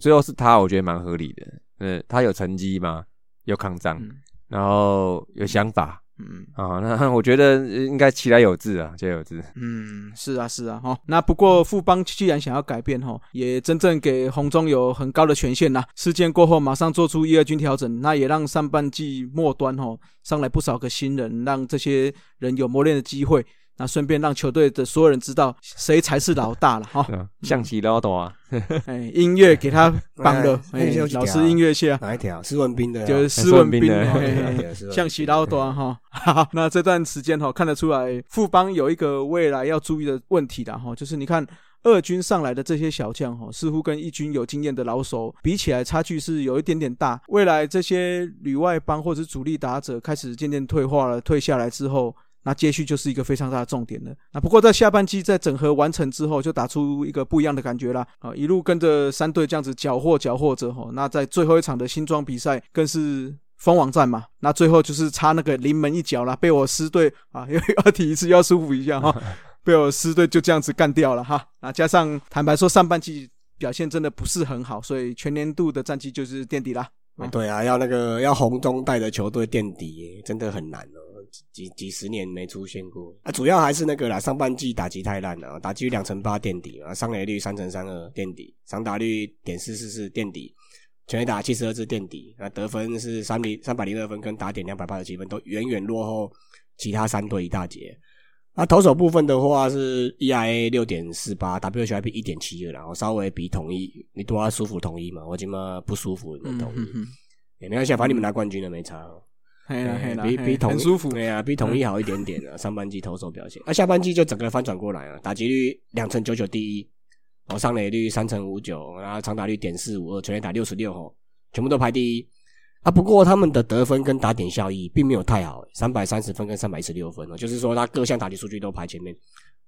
最后是他，我觉得蛮合理的。呃，他有成绩吗？有抗战，然后有想法，嗯啊，那 我觉得应该其来有志啊，皆有志。嗯，是啊，是啊，哈。那不过富邦既然想要改变，哈，也真正给红中有很高的权限呐。事件过后，马上做出一二军调整，那也让上半季末端，哈，上来不少个新人，让这些人有磨练的机会。那顺便让球队的所有人知道谁才是老大了哈，象棋老大，哎，音乐给他绑了，老师音乐下哪一条？斯文斌的，就是斯文斌的象棋老大哈。那这段时间哈，看得出来富邦有一个未来要注意的问题的哈，就是你看。二军上来的这些小将哈，似乎跟一军有经验的老手比起来，差距是有一点点大。未来这些旅外帮或者主力打者开始渐渐退化了，退下来之后。那接续就是一个非常大的重点了。那不过在下半季在整合完成之后，就打出一个不一样的感觉啦。啊，一路跟着三队这样子缴获缴获着哈。那在最后一场的新装比赛更是封王战嘛。那最后就是差那个临门一脚啦，被我师队啊 又要提一次要舒服一下哈，被我师队就这样子干掉了哈。那加上坦白说上半季表现真的不是很好，所以全年度的战绩就是垫底啦。对啊，要那个要红中带着球队垫底，真的很难哦。几几十年没出现过啊，主要还是那个啦，上半季打击太烂了，打击两成八垫底啊，上垒率三成三二垫底，长打率点四四四垫底，全垒打七十二支垫底，那得分是三零三百零二分，跟打点两百八十七分，都远远落后其他三队一大截。啊投手部分的话是 EIA 六点四八，WHIP 一点七二，然后稍微比统一你多要舒服统一嘛，我今嘛不舒服统一，没关系，反正你们拿冠军了没差。比比统一对啊，比统一好一点点啊。上半季投手表现，那下半季就整个翻转过来啊，打击率两成九九第一，哦，上垒率三成五九，然后长打率点四五二，全垒打六十六哦，全部都排第一啊。不过他们的得分跟打点效益并没有太好，三百三十分跟三百一十六分哦，就是说他各项打击数据都排前面，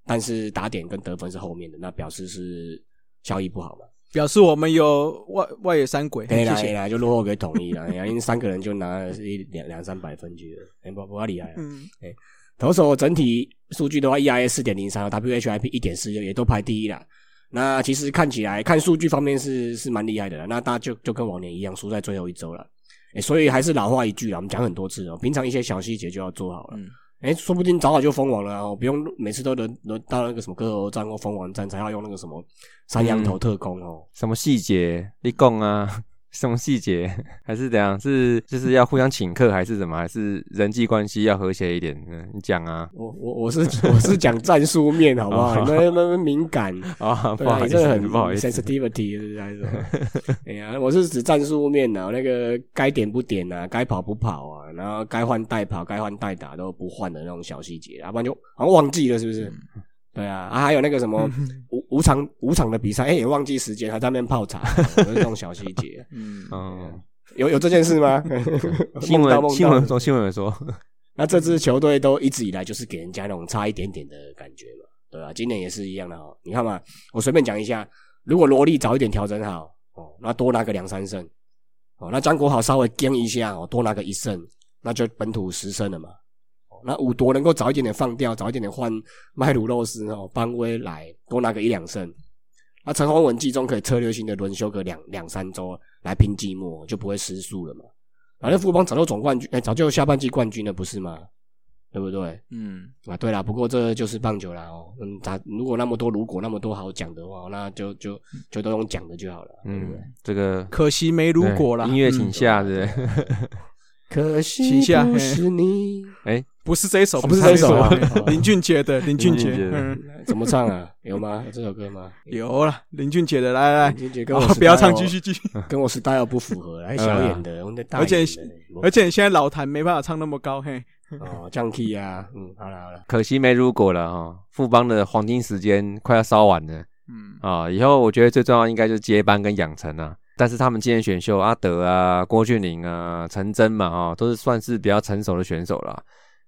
但是打点跟得分是后面的，那表示是效益不好嘛。表示我们有外外野三鬼，可以啦，可以啦，就落后给统一了，因为三个人就拿了一两两三百分去了，哎，不不厉害，嗯，哎，投手整体数据的话，ERA 四点零三，WHIP 一点四六，也都排第一了。那其实看起来看数据方面是是蛮厉害的，那大家就就跟往年一样，输在最后一周了，哎，所以还是老话一句啊，我们讲很多次哦，平常一些小细节就要做好了。哎，说不定早早就封王了哦，不用每次都轮轮到那个什么歌喉战或封王战才要用那个什么三羊头特工哦，什么细节？你讲啊。什么细节？还是怎样？是就是要互相请客，还是什么？还是人际关系要和谐一点？嗯，你讲啊。我我我是我是讲战术面，好不好？那那敏感啊，不好意思，很不好意思，sensitivity 是还是？哎呀，我是指战术面啊，那个该点不点啊，该跑不跑啊，然后该换代跑，该换代打都不换的那种小细节，要不然就好像忘记了，是不是？对啊，啊还有那个什么五五场五场的比赛，哎也忘记时间，还在那边泡茶，这种小细节。嗯，有有这件事吗？新闻新闻说新闻说，那这支球队都一直以来就是给人家那种差一点点的感觉嘛，对啊？今年也是一样的哦。你看嘛，我随便讲一下，如果罗莉早一点调整好哦，那多拿个两三胜哦，那张国豪稍微跟一下哦，多拿个一胜，那就本土十胜了嘛。那五夺能够早一点点放掉，早一点点换麦鲁洛斯哦，邦威来多拿个一两胜。那陈宏文季中可以策略性的轮休个两两三周来拼寂寞，就不会失速了嘛。反正富邦早就总冠军，哎，早就下半季冠军了，不是吗？对不对？嗯，啊，对了，不过这就是棒球啦哦。嗯，咋如果那么多如果那么多好讲的话，那就就就都用讲的就好了。嗯，这个可惜没如果啦。音乐请下，对。可惜不是你，哎。不是这一首，不是这一首啊，林俊杰的，林俊杰，嗯，怎么唱啊？有吗？有这首歌吗？有了，林俊杰的，来来来，林俊杰跟我不要唱，继续继续，跟我 style 不符合，还小演的，我们而且而且现在老谭没办法唱那么高，嘿，哦，降 key 啊，嗯，好了好了，可惜没如果了哈，富邦的黄金时间快要烧完了，嗯。啊，以后我觉得最重要应该就是接班跟养成啊，但是他们今天选秀阿德啊、郭俊霖啊、陈真嘛，啊，都是算是比较成熟的选手了。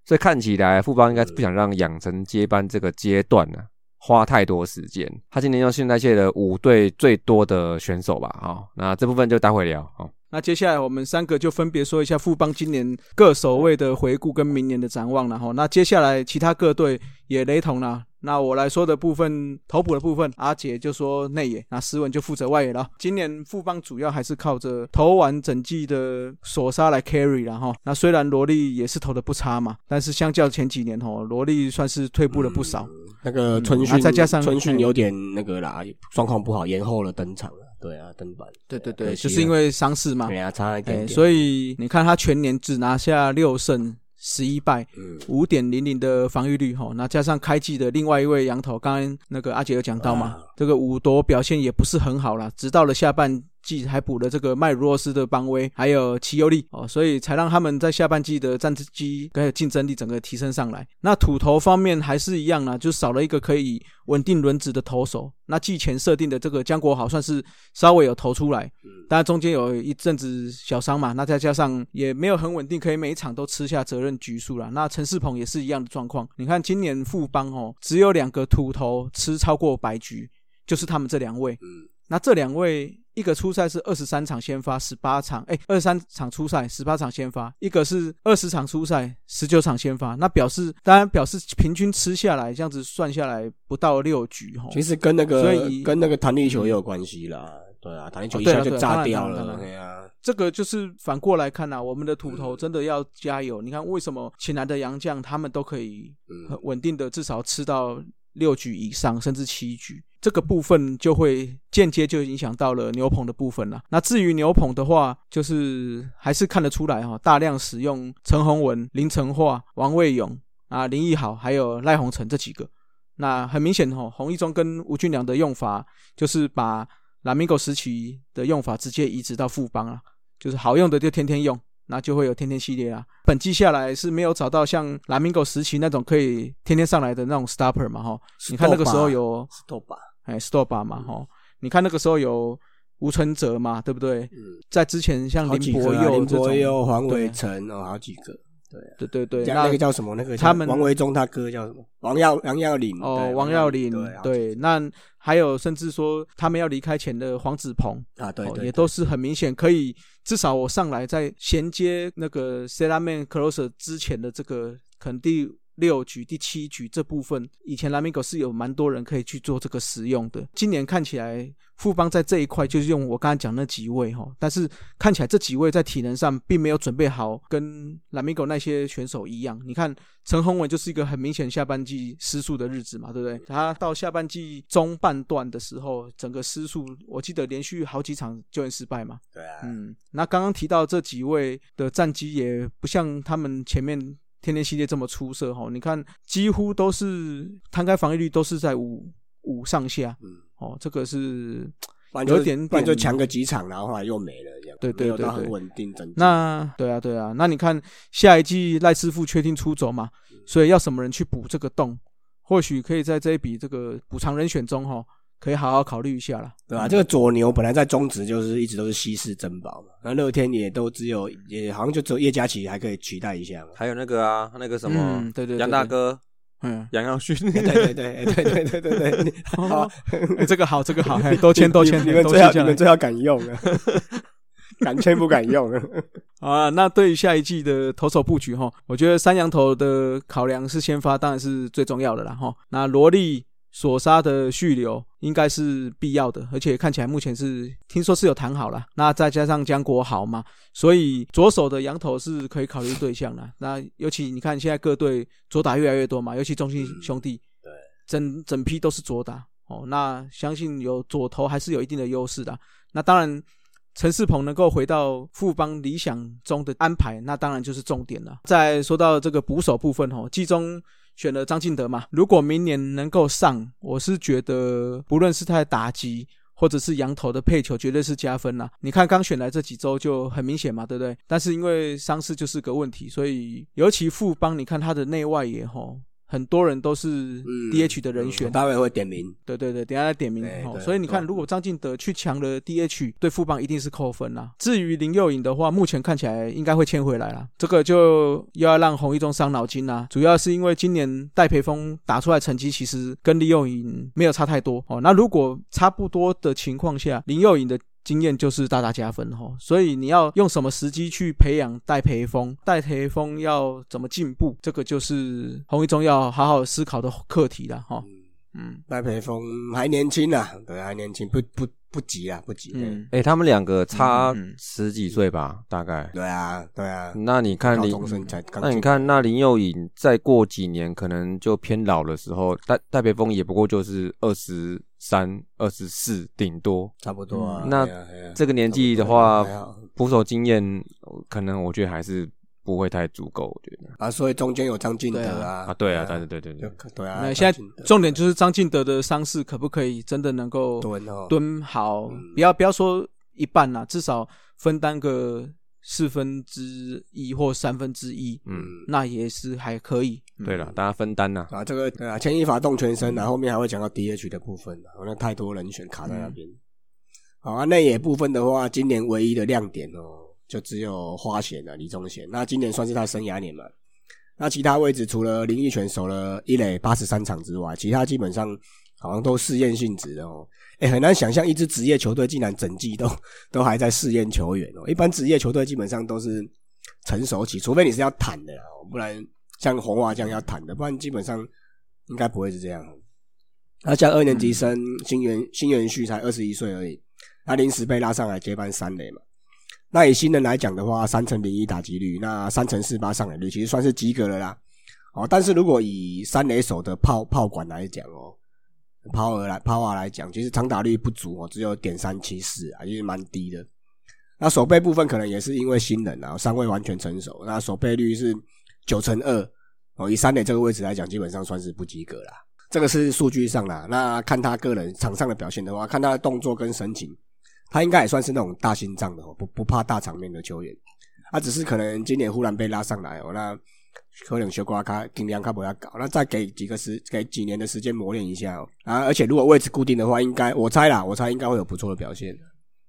所以看起来富邦应该是不想让养成接班这个阶段呢花太多时间。他今年用现代界的五队最多的选手吧，好，那这部分就待会聊。好，那接下来我们三个就分别说一下富邦今年各守卫的回顾跟明年的展望了哈。那接下来其他各队也雷同了。那我来说的部分，投补的部分，阿杰就说内野，那斯文就负责外野了。今年富邦主要还是靠着投完整季的索沙来 carry 了哈。那虽然罗莉也是投的不差嘛，但是相较前几年哈，罗莉算是退步了不少。那个春训再加上春训有点那个啦，状况不好，延后了登场了。对啊，登板。对对对，就是因为伤势嘛。对啊，差一点。所以你看他全年只拿下六胜。十一败，五点零零的防御率哈，那加上开季的另外一位羊头，刚刚那个阿杰有讲到嘛，这个五夺表现也不是很好啦，直到了下半季还补了这个麦罗斯的邦威，还有齐尤利哦，所以才让他们在下半季的战绩还有竞争力整个提升上来。那土头方面还是一样啦，就少了一个可以稳定轮值的投手。那季前设定的这个江国豪算是稍微有投出来，但中间有一阵子小伤嘛，那再加上也没有很稳定，可以每一场都吃下责任局数了。那陈世鹏也是一样的状况，你看今年富邦哦，只有两个土头吃超过百局，就是他们这两位。那这两位，一个初赛是二十三场先发，十八场，哎，二十三场初赛，十八场先发；一个是二十场初赛，十九场先发。那表示，当然表示平均吃下来，这样子算下来不到六局哈。其实跟那个，所以跟那个弹力球也有关系啦。对啊，弹力球一下就炸掉了。对啊，这个就是反过来看呐，我们的土头真的要加油。你看，为什么请来的洋将他们都可以很稳定的，至少吃到。六局以上，甚至七局，这个部分就会间接就影响到了牛棚的部分了。那至于牛棚的话，就是还是看得出来哈，大量使用陈宏文、林成化、王卫勇啊、林奕豪还有赖鸿成这几个。那很明显哈，洪一中跟吴俊良的用法，就是把蓝米狗时期的用法直接移植到富邦了，就是好用的就天天用。那就会有天天系列啊。本季下来是没有找到像蓝明狗时期那种可以天天上来的那种 stopper 嘛哈。你看那个时候有 stop 吧哎 stopper 嘛哈。你看那个时候有吴存哲嘛，对不对？嗯。在之前像林伯佑、林伯佑、黄伟成哦，好几个。对对对对。那个叫什么？那个他们王维忠他哥叫什么？王耀王耀林哦，王耀林对。那还有甚至说他们要离开前的黄子鹏啊，对，也都是很明显可以。至少我上来在衔接那个 s e l a m a n Closer 之前的这个可能第六局、第七局这部分，以前蓝米狗是有蛮多人可以去做这个使用的。今年看起来富邦在这一块就是用我刚才讲那几位哈，但是看起来这几位在体能上并没有准备好，跟蓝米狗那些选手一样。你看陈宏伟就是一个很明显下半季失速的日子嘛，对不对？他到下半季中半段的时候，整个失速，我记得连续好几场救援失败嘛。对啊，嗯。那刚刚提到这几位的战绩也不像他们前面天天系列这么出色哈，你看几乎都是摊开防御率都是在五五上下，嗯，哦，这个是有点点就强个几场，然后后来又没了这样，对对对，很稳定。那对啊对啊，那你看下一季赖师傅确定出走嘛，所以要什么人去补这个洞？或许可以在这一笔这个补偿人选中哈。可以好好考虑一下了，对吧？这个左牛本来在中职就是一直都是稀世珍宝嘛，那乐天也都只有，也好像就只有叶嘉琪还可以取代一下嘛。还有那个啊，那个什么，对对，杨大哥，嗯，杨耀勋，对对对对对对对对，好，这个好，这个好，多签多签，你们最好你们最好敢用啊，敢签不敢用啊。那对于下一季的投手布局哈，我觉得三羊头的考量是先发，当然是最重要的啦哈。那罗莉。索沙的续留应该是必要的，而且看起来目前是听说是有谈好了。那再加上江国豪嘛，所以左手的羊头是可以考虑对象了。那尤其你看现在各队左打越来越多嘛，尤其中信兄弟，对，整整批都是左打哦。那相信有左投还是有一定的优势的。那当然，陈世鹏能够回到富邦理想中的安排，那当然就是重点了。再说到这个捕手部分哦，季中。选了张敬德嘛？如果明年能够上，我是觉得不论是他的打击或者是羊头的配球，绝对是加分啦。你看刚选来这几周就很明显嘛，对不对？但是因为伤势就是个问题，所以尤其富邦，你看他的内外野吼。很多人都是 DH 的人选，大会会点名。对对对，等下再点名。所以你看，如果张敬德去抢了 DH，对富邦一定是扣分啦。至于林佑颖的话，目前看起来应该会签回来了。这个就又要让洪一中伤脑筋啦。主要是因为今年戴培峰打出来成绩其实跟林佑颖没有差太多哦。那如果差不多的情况下，林佑颖的。经验就是大大加分哈，所以你要用什么时机去培养戴培峰？戴培峰要怎么进步？这个就是洪一中要好好思考的课题了哈。嗯，戴培峰还年轻啊，对，还年轻，不不不急啊，不急。嗯，哎，他们两个差十几岁吧，大概。对啊，对啊。那你看林，那你看那林佑颖再过几年可能就偏老的时候，戴戴培峰也不过就是二十。三二十四顶多差不多啊。那这个年纪的话，捕手经验可能我觉得还是不会太足够。我觉得啊，所以中间有张敬德啊，啊对啊，对对对对对啊。那现在重点就是张敬德的伤势可不可以真的能够蹲蹲好？不要不要说。一半啦，至少分担个四分之一或三分之一，嗯，那也是还可以。对了，大家分担呐。啊，这个对啊，牵一发动全身啊，后面还会讲到 DH 的部分啊，那太多人选卡在那边。好啊，内野部分的话，今年唯一的亮点哦，就只有花贤了，李宗贤。那今年算是他生涯年嘛。那其他位置除了林奕泉守了一垒八十三场之外，其他基本上好像都试验性质的哦。哎，很难想象一支职业球队竟然整季都 都还在试验球员哦。一般职业球队基本上都是成熟期，除非你是要谈的哦，不然像红华这样要谈的，不然基本上应该不会是这样。那像二年级生新元新元旭才二十一岁而已，他临时被拉上来接班三垒嘛。那以新人来讲的话，三乘零一打击率，那三乘四八上垒率，其实算是及格了啦。哦，但是如果以三垒手的炮炮管来讲哦，抛儿来抛啊来讲，其实长打率不足哦，只有点三七四啊，就是蛮低的。那守备部分可能也是因为新人啊，尚未完全成熟，那守备率是九乘二哦，以三垒这个位置来讲，基本上算是不及格啦。这个是数据上啦，那看他个人场上的表现的话，看他的动作跟神情。他应该也算是那种大心脏的哦，不不怕大场面的球员。他只是可能今年忽然被拉上来哦，那可能学瓜卡尽量看不要搞，那再给几个时给几年的时间磨练一下哦。啊，而且如果位置固定的话，应该我猜啦，我猜应该会有不错的表现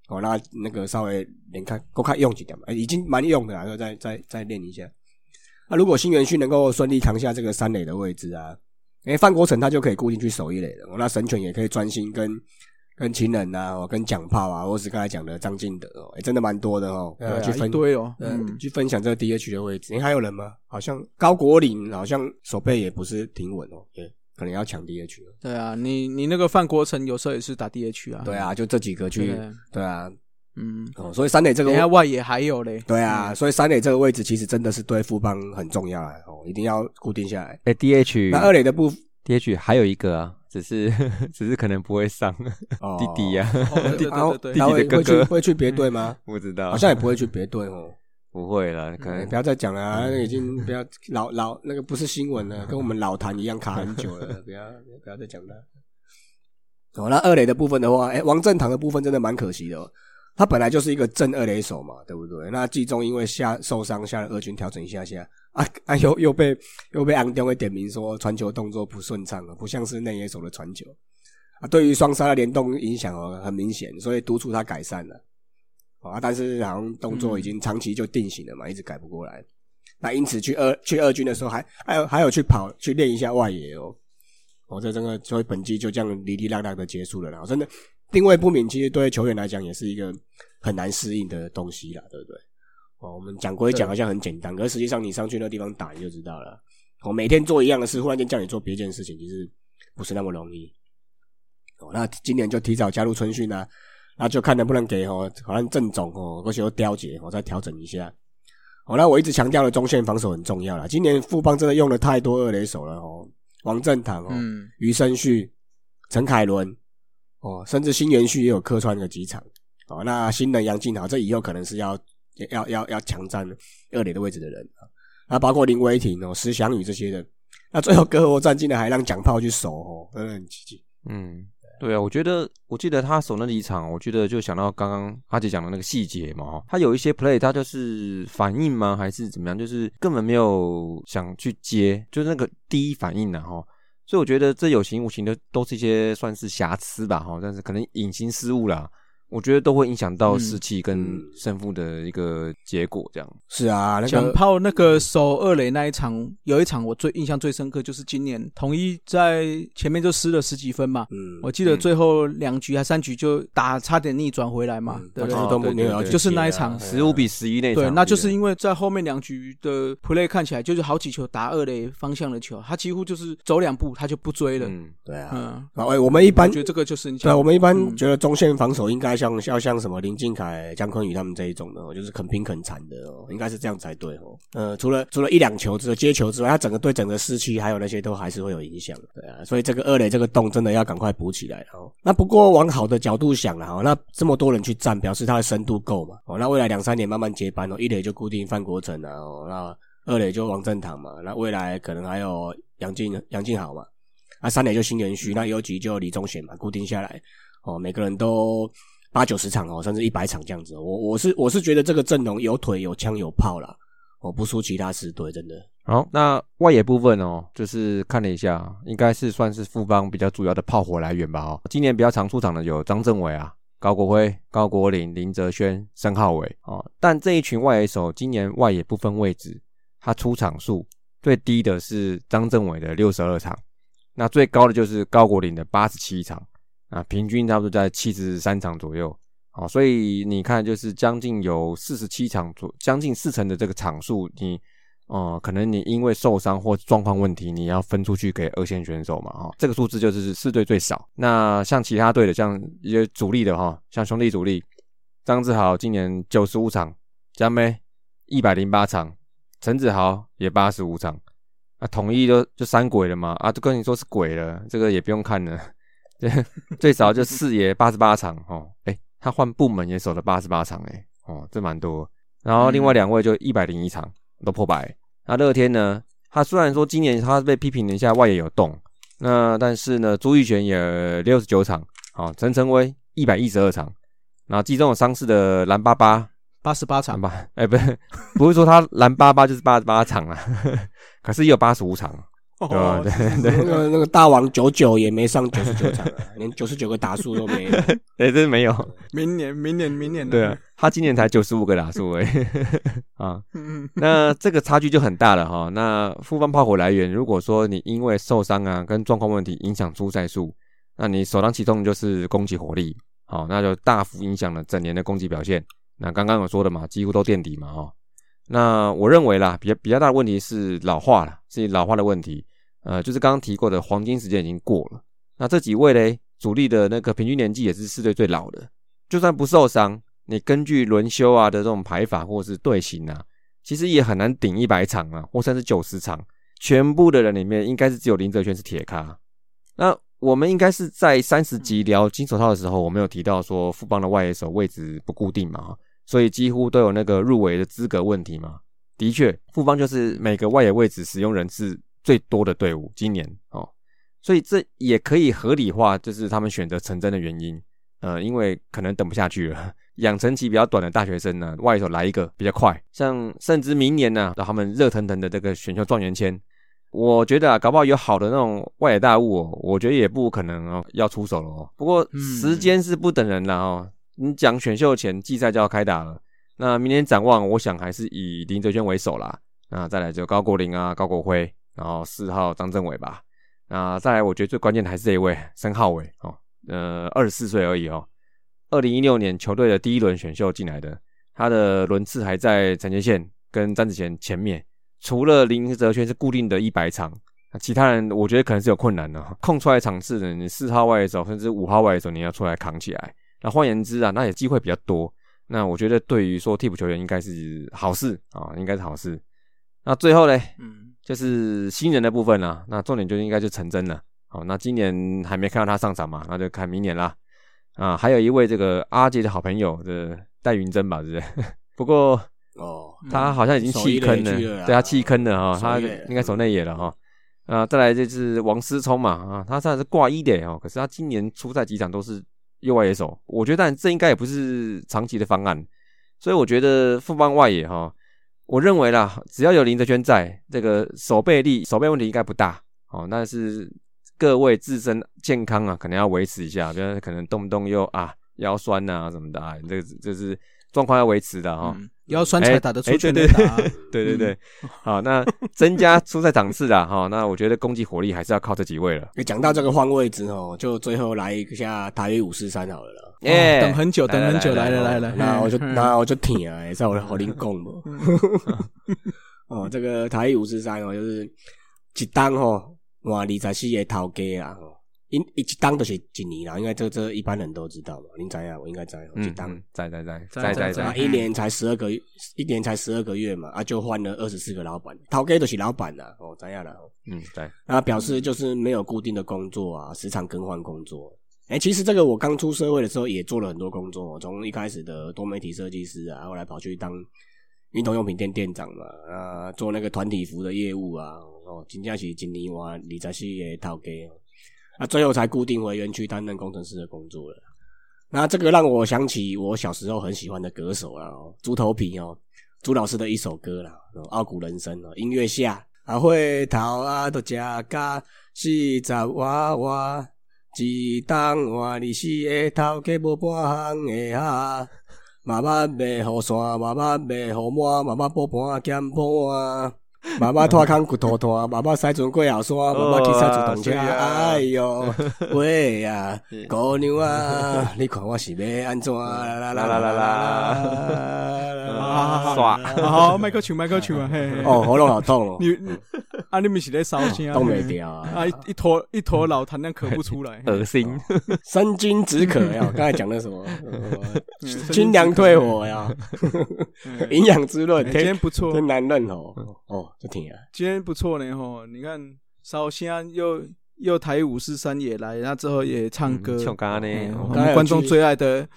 哦。那那个稍微连看够看用几点嘛，已经蛮用的啦，然后再再再练一下。那如果新元勋能够顺利扛下这个三垒的位置啊，哎，范国成他就可以固定去守一垒了。那神犬也可以专心跟。跟情人啊，我跟蒋炮啊，或是刚才讲的张敬德哦，真的蛮多的哦，去分堆哦，嗯，去分享这个 DH 的位置。你还有人吗？好像高国林好像手背也不是挺稳哦，对可能要抢 DH 了。对啊，你你那个范国成有时候也是打 DH 啊。对啊，就这几个去，对啊，嗯，哦，所以三垒这个，等下外野还有嘞。对啊，所以三垒这个位置其实真的是对副帮很重要啊哦，一定要固定下来。哎，DH 那二垒的部 DH 还有一个啊。只是 只是可能不会上弟弟呀，弟弟的哥哥会去别队吗？不知道，好像也不会去别队哦。不会了，可能不要再讲了啊！已经不要老老那个不是新闻了，跟我们老谭一样卡很久了，不要不要再讲了。哦，那二垒的部分的话，哎，王振堂的部分真的蛮可惜的。他本来就是一个正二垒手嘛，对不对？那季中因为下受伤下了二军调整一下下。啊 啊！又又被又被安东会点名说传球动作不顺畅了，不像是内野手的传球啊。对于双杀的联动影响哦，很明显，所以督促他改善了啊。但是好像动作已经长期就定型了嘛，一直改不过来。那因此去二去二军的时候，还还有还有去跑去练一下外野哦。我哦，这整个所以本季就这样哩哩啦啦的结束了啦。真的定位不明，其实对球员来讲也是一个很难适应的东西啦，对不对？哦，我们讲归讲，好像很简单，可是实际上你上去那地方打，你就知道了。我每天做一样的事，忽然间叫你做别件事情，其实不是那么容易。哦，那今年就提早加入春训啊，那就看能不能给哦，好像郑总哦，或许要调节，我再调整一下。哦，那我一直强调的中线防守很重要了。今年富邦真的用了太多二垒手了哦，王正堂哦，余生旭、陈凯伦哦，甚至新元旭也有客串个几场。哦，那新人杨敬豪，这以后可能是要。要要要强占二垒的位置的人啊，那包括林威霆哦、石祥宇这些的，那最后隔河战进来还让蒋炮去守哦，真的很奇迹。嗯，对啊，我觉得我记得他守那几场，我觉得就想到刚刚阿杰讲的那个细节嘛，他有一些 play 他就是反应吗，还是怎么样，就是根本没有想去接，就是那个第一反应的哈，所以我觉得这有形无形的都是一些算是瑕疵吧哈，但是可能隐形失误啦。我觉得都会影响到士气跟胜负的一个结果，这样是啊。蒋炮那个守二垒那一场，有一场我最印象最深刻，就是今年统一在前面就失了十几分嘛。嗯，我记得最后两局还三局就打差点逆转回来嘛。对就是那一场十五比十一那场。对，那就是因为在后面两局的 play 看起来就是好几球打二垒方向的球，他几乎就是走两步他就不追了。嗯，对啊。嗯，哎，我们一般觉得这个就是对，我们一般觉得中线防守应该。像要像什么林敬凯、姜坤宇他们这一种的，就是肯拼肯缠的哦，应该是这样才对哦。呃，除了除了一两球之接球之外，他整个对整个士气还有那些都还是会有影响，对啊。所以这个二垒这个洞真的要赶快补起来哦。那不过往好的角度想了哈，那这么多人去站，表示他的深度够嘛？哦，那未来两三年慢慢接班哦，一垒就固定范国成啊，哦，那二垒就王正堂嘛，那未来可能还有杨静杨敬豪嘛，那三垒就新元旭，那有几就李宗贤嘛，固定下来哦，每个人都。八九十场哦，甚至一百场这样子。我我是我是觉得这个阵容有腿有枪有炮啦，我不输其他四队，真的。好，那外野部分哦，就是看了一下，应该是算是富邦比较主要的炮火来源吧。哦，今年比较常出场的有张政伟啊、高国辉、高国林、林哲轩、申浩伟哦。但这一群外野手今年外野不分位置，他出场数最低的是张政伟的六十二场，那最高的就是高国林的八十七场。啊，平均差不多在七十三场左右，好，所以你看，就是将近有四十七场左，将近四成的这个场数，你，哦，可能你因为受伤或状况问题，你要分出去给二线选手嘛，哈，这个数字就是四队最少。那像其他队的，像一些主力的哈，像兄弟主力，张志豪今年九十五场，江梅一百零八场，陈子豪也八十五场，啊，统一就就三鬼了嘛，啊，都跟你说是鬼了，这个也不用看了。对，最少就四爷八十八场哦，哎，他换部门也守了八十八场，哎，哦，这蛮多。然后另外两位就一百零一场都破百。那乐天呢，他虽然说今年他被批评了一下外野有动，那但是呢，朱玉璇也六十九场，哦，陈晨威一百一十二场，然后其中有伤势的蓝八八八十八场吧，哎，不是，不是说他蓝八八就是八十八场啊，可是也有八十五场。哦，对 对，那个那个大王九九也没上九十九场，连九十九个打数都没有。哎，真没有。明年，明年，明年。对啊，他今年才九十五个打数哎。啊，那这个差距就很大了哈。那复方炮火来源，如果说你因为受伤啊跟状况问题影响出赛数，那你首当其冲就是攻击火力，好，那就大幅影响了整年的攻击表现。那刚刚有说的嘛，几乎都垫底嘛哈。那我认为啦，比较比较大的问题是老化了，是老化的问题。呃，就是刚刚提过的黄金时间已经过了。那这几位嘞，主力的那个平均年纪也是四队最老的。就算不受伤，你根据轮休啊的这种排法或是队形啊，其实也很难顶一百场啊，或甚至九十场。全部的人里面，应该是只有林哲轩是铁咖。那我们应该是在三十集聊金手套的时候，我们有提到说富邦的外野手位置不固定嘛，所以几乎都有那个入围的资格问题嘛。的确，富邦就是每个外野位置使用人次。最多的队伍今年哦，所以这也可以合理化，就是他们选择成真的原因。呃，因为可能等不下去了，养成期比较短的大学生呢，外手来一个比较快。像甚至明年呢，让他们热腾腾的这个选秀状元签，我觉得啊，搞不好有好的那种外野大物，哦，我觉得也不可能哦，要出手了哦。不过时间是不等人了哦，你讲选秀前季赛就要开打了，那明年展望，我想还是以林哲轩为首啦。那再来就高国林啊，高国辉。然后四号张政伟吧，那再来，我觉得最关键的还是这一位申浩伟哦，呃，二十四岁而已哦，二零一六年球队的第一轮选秀进来的，他的轮次还在陈杰宪跟詹子贤前面，除了林哲轩是固定的一百场，其他人我觉得可能是有困难的，空出来场次的，你四号外的时候甚至五号外的时候你要出来扛起来，那换言之啊，那也机会比较多，那我觉得对于说替补球员应该是好事啊，应该是好事。那最后嘞，嗯。就是新人的部分了，那重点就应该就成真了。好，那今年还没看到他上场嘛，那就看明年啦。啊，还有一位这个阿杰的好朋友的戴云珍吧，是不是？不过哦，他好像已经弃坑了，对他弃坑了哈，他应该守内野了哈。啊，再来就是王思聪嘛，啊，他算是挂一的哦，可是他今年出赛几场都是右外野手，我觉得但这应该也不是长期的方案，所以我觉得副帮外野哈。我认为啦，只要有林哲轩在，这个手背力、手背问题应该不大哦。那是各位自身健康啊，可能要维持一下，比如可能动不动又啊腰酸呐什么的啊，这这是状况要维持的哈。腰酸才打得出去，对对对对对。好，那增加出赛场次的哈，那我觉得攻击火力还是要靠这几位了。讲到这个换位置哦，就最后来一下大约五四三好了。耶！等很久，等很久，来了来了，那我就那我就挺啊，在我的火灵讲嘛。哦，这个台五十三哦，就是一单哦，哇二十四个头家啊。一一当都是一年啦，应该这这一般人都知道嘛。您在啊，我应该在。一当在在在在在在。一年才十二个月，一年才十二个月嘛，啊，就换了二十四个老板，头家都是老板啦。哦，怎样了？嗯，对。那表示就是没有固定的工作啊，时常更换工作。哎，其实这个我刚出社会的时候也做了很多工作，从一开始的多媒体设计师啊，后来跑去当运动用品店店长嘛，啊，做那个团体服的业务啊，哦，真正是一年换二十四个头家，啊，最后才固定回园区担任工程师的工作了。那这个让我想起我小时候很喜欢的歌手啦，猪头皮哦，朱老师的一首歌啦，《傲骨人生》哦，音乐下啊，回头啊，都食甲四十娃娃，一当换二四个头家无半项的哈，慢慢卖雨伞，慢慢卖雨满，慢慢补盘减盘。妈妈拖康骨头拖，妈妈塞船过后山，妈妈去塞自动车。哎哟，喂呀，姑娘啊，你看我是要安怎？啦啦啦啦啦！耍，好，麦克唱，麦克唱啊！哦，喉咙好痛哦。你啊，你们是在烧钱啊？都没掉啊！一坨一坨老痰，那咳不出来，恶心。生津止渴呀！刚才讲的什么？清凉退火呀！营养滋润，今天不错，真难认哦。哦。就挺啊，今天不错呢吼！你看，烧香又又台五四三也来，然后之后也唱歌，唱歌呢。我们观众最爱的，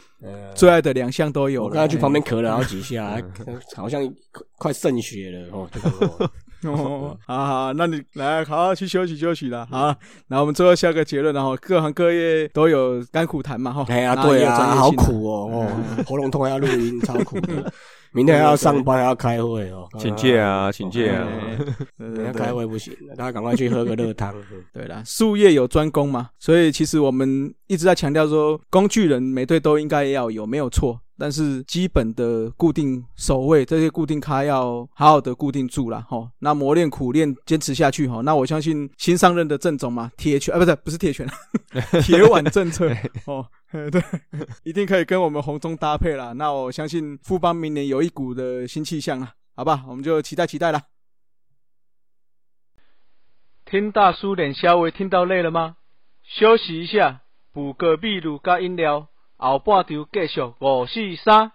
最爱的两项都有。了刚才去旁边咳了好几下，好像快渗血了哦。哦，好好，那你来好好去休息休息了。好，那我们最后下个结论，然后各行各业都有甘苦谈嘛，哈。哎呀，对啊，好苦哦，哦，喉咙痛还要录音，超苦的。明天还要上班，还要开会哦，请假啊，请假啊！人家开会不行，大家赶快去喝个热汤。对啦，术业有专攻嘛，所以其实我们一直在强调说，工具人每队都应该要有，没有错。但是基本的固定守卫这些固定咖要好好的固定住了哈。那磨练苦练坚持下去哈。那我相信新上任的郑总嘛，铁拳啊不是不是铁拳，铁腕政策哦。对，一定可以跟我们红中搭配了。那我相信富邦明年有一股的新气象了，好吧？我们就期待期待了。听大叔脸稍微听到累了吗？休息一下，补个秘鲁加饮料，后半场继续五四三。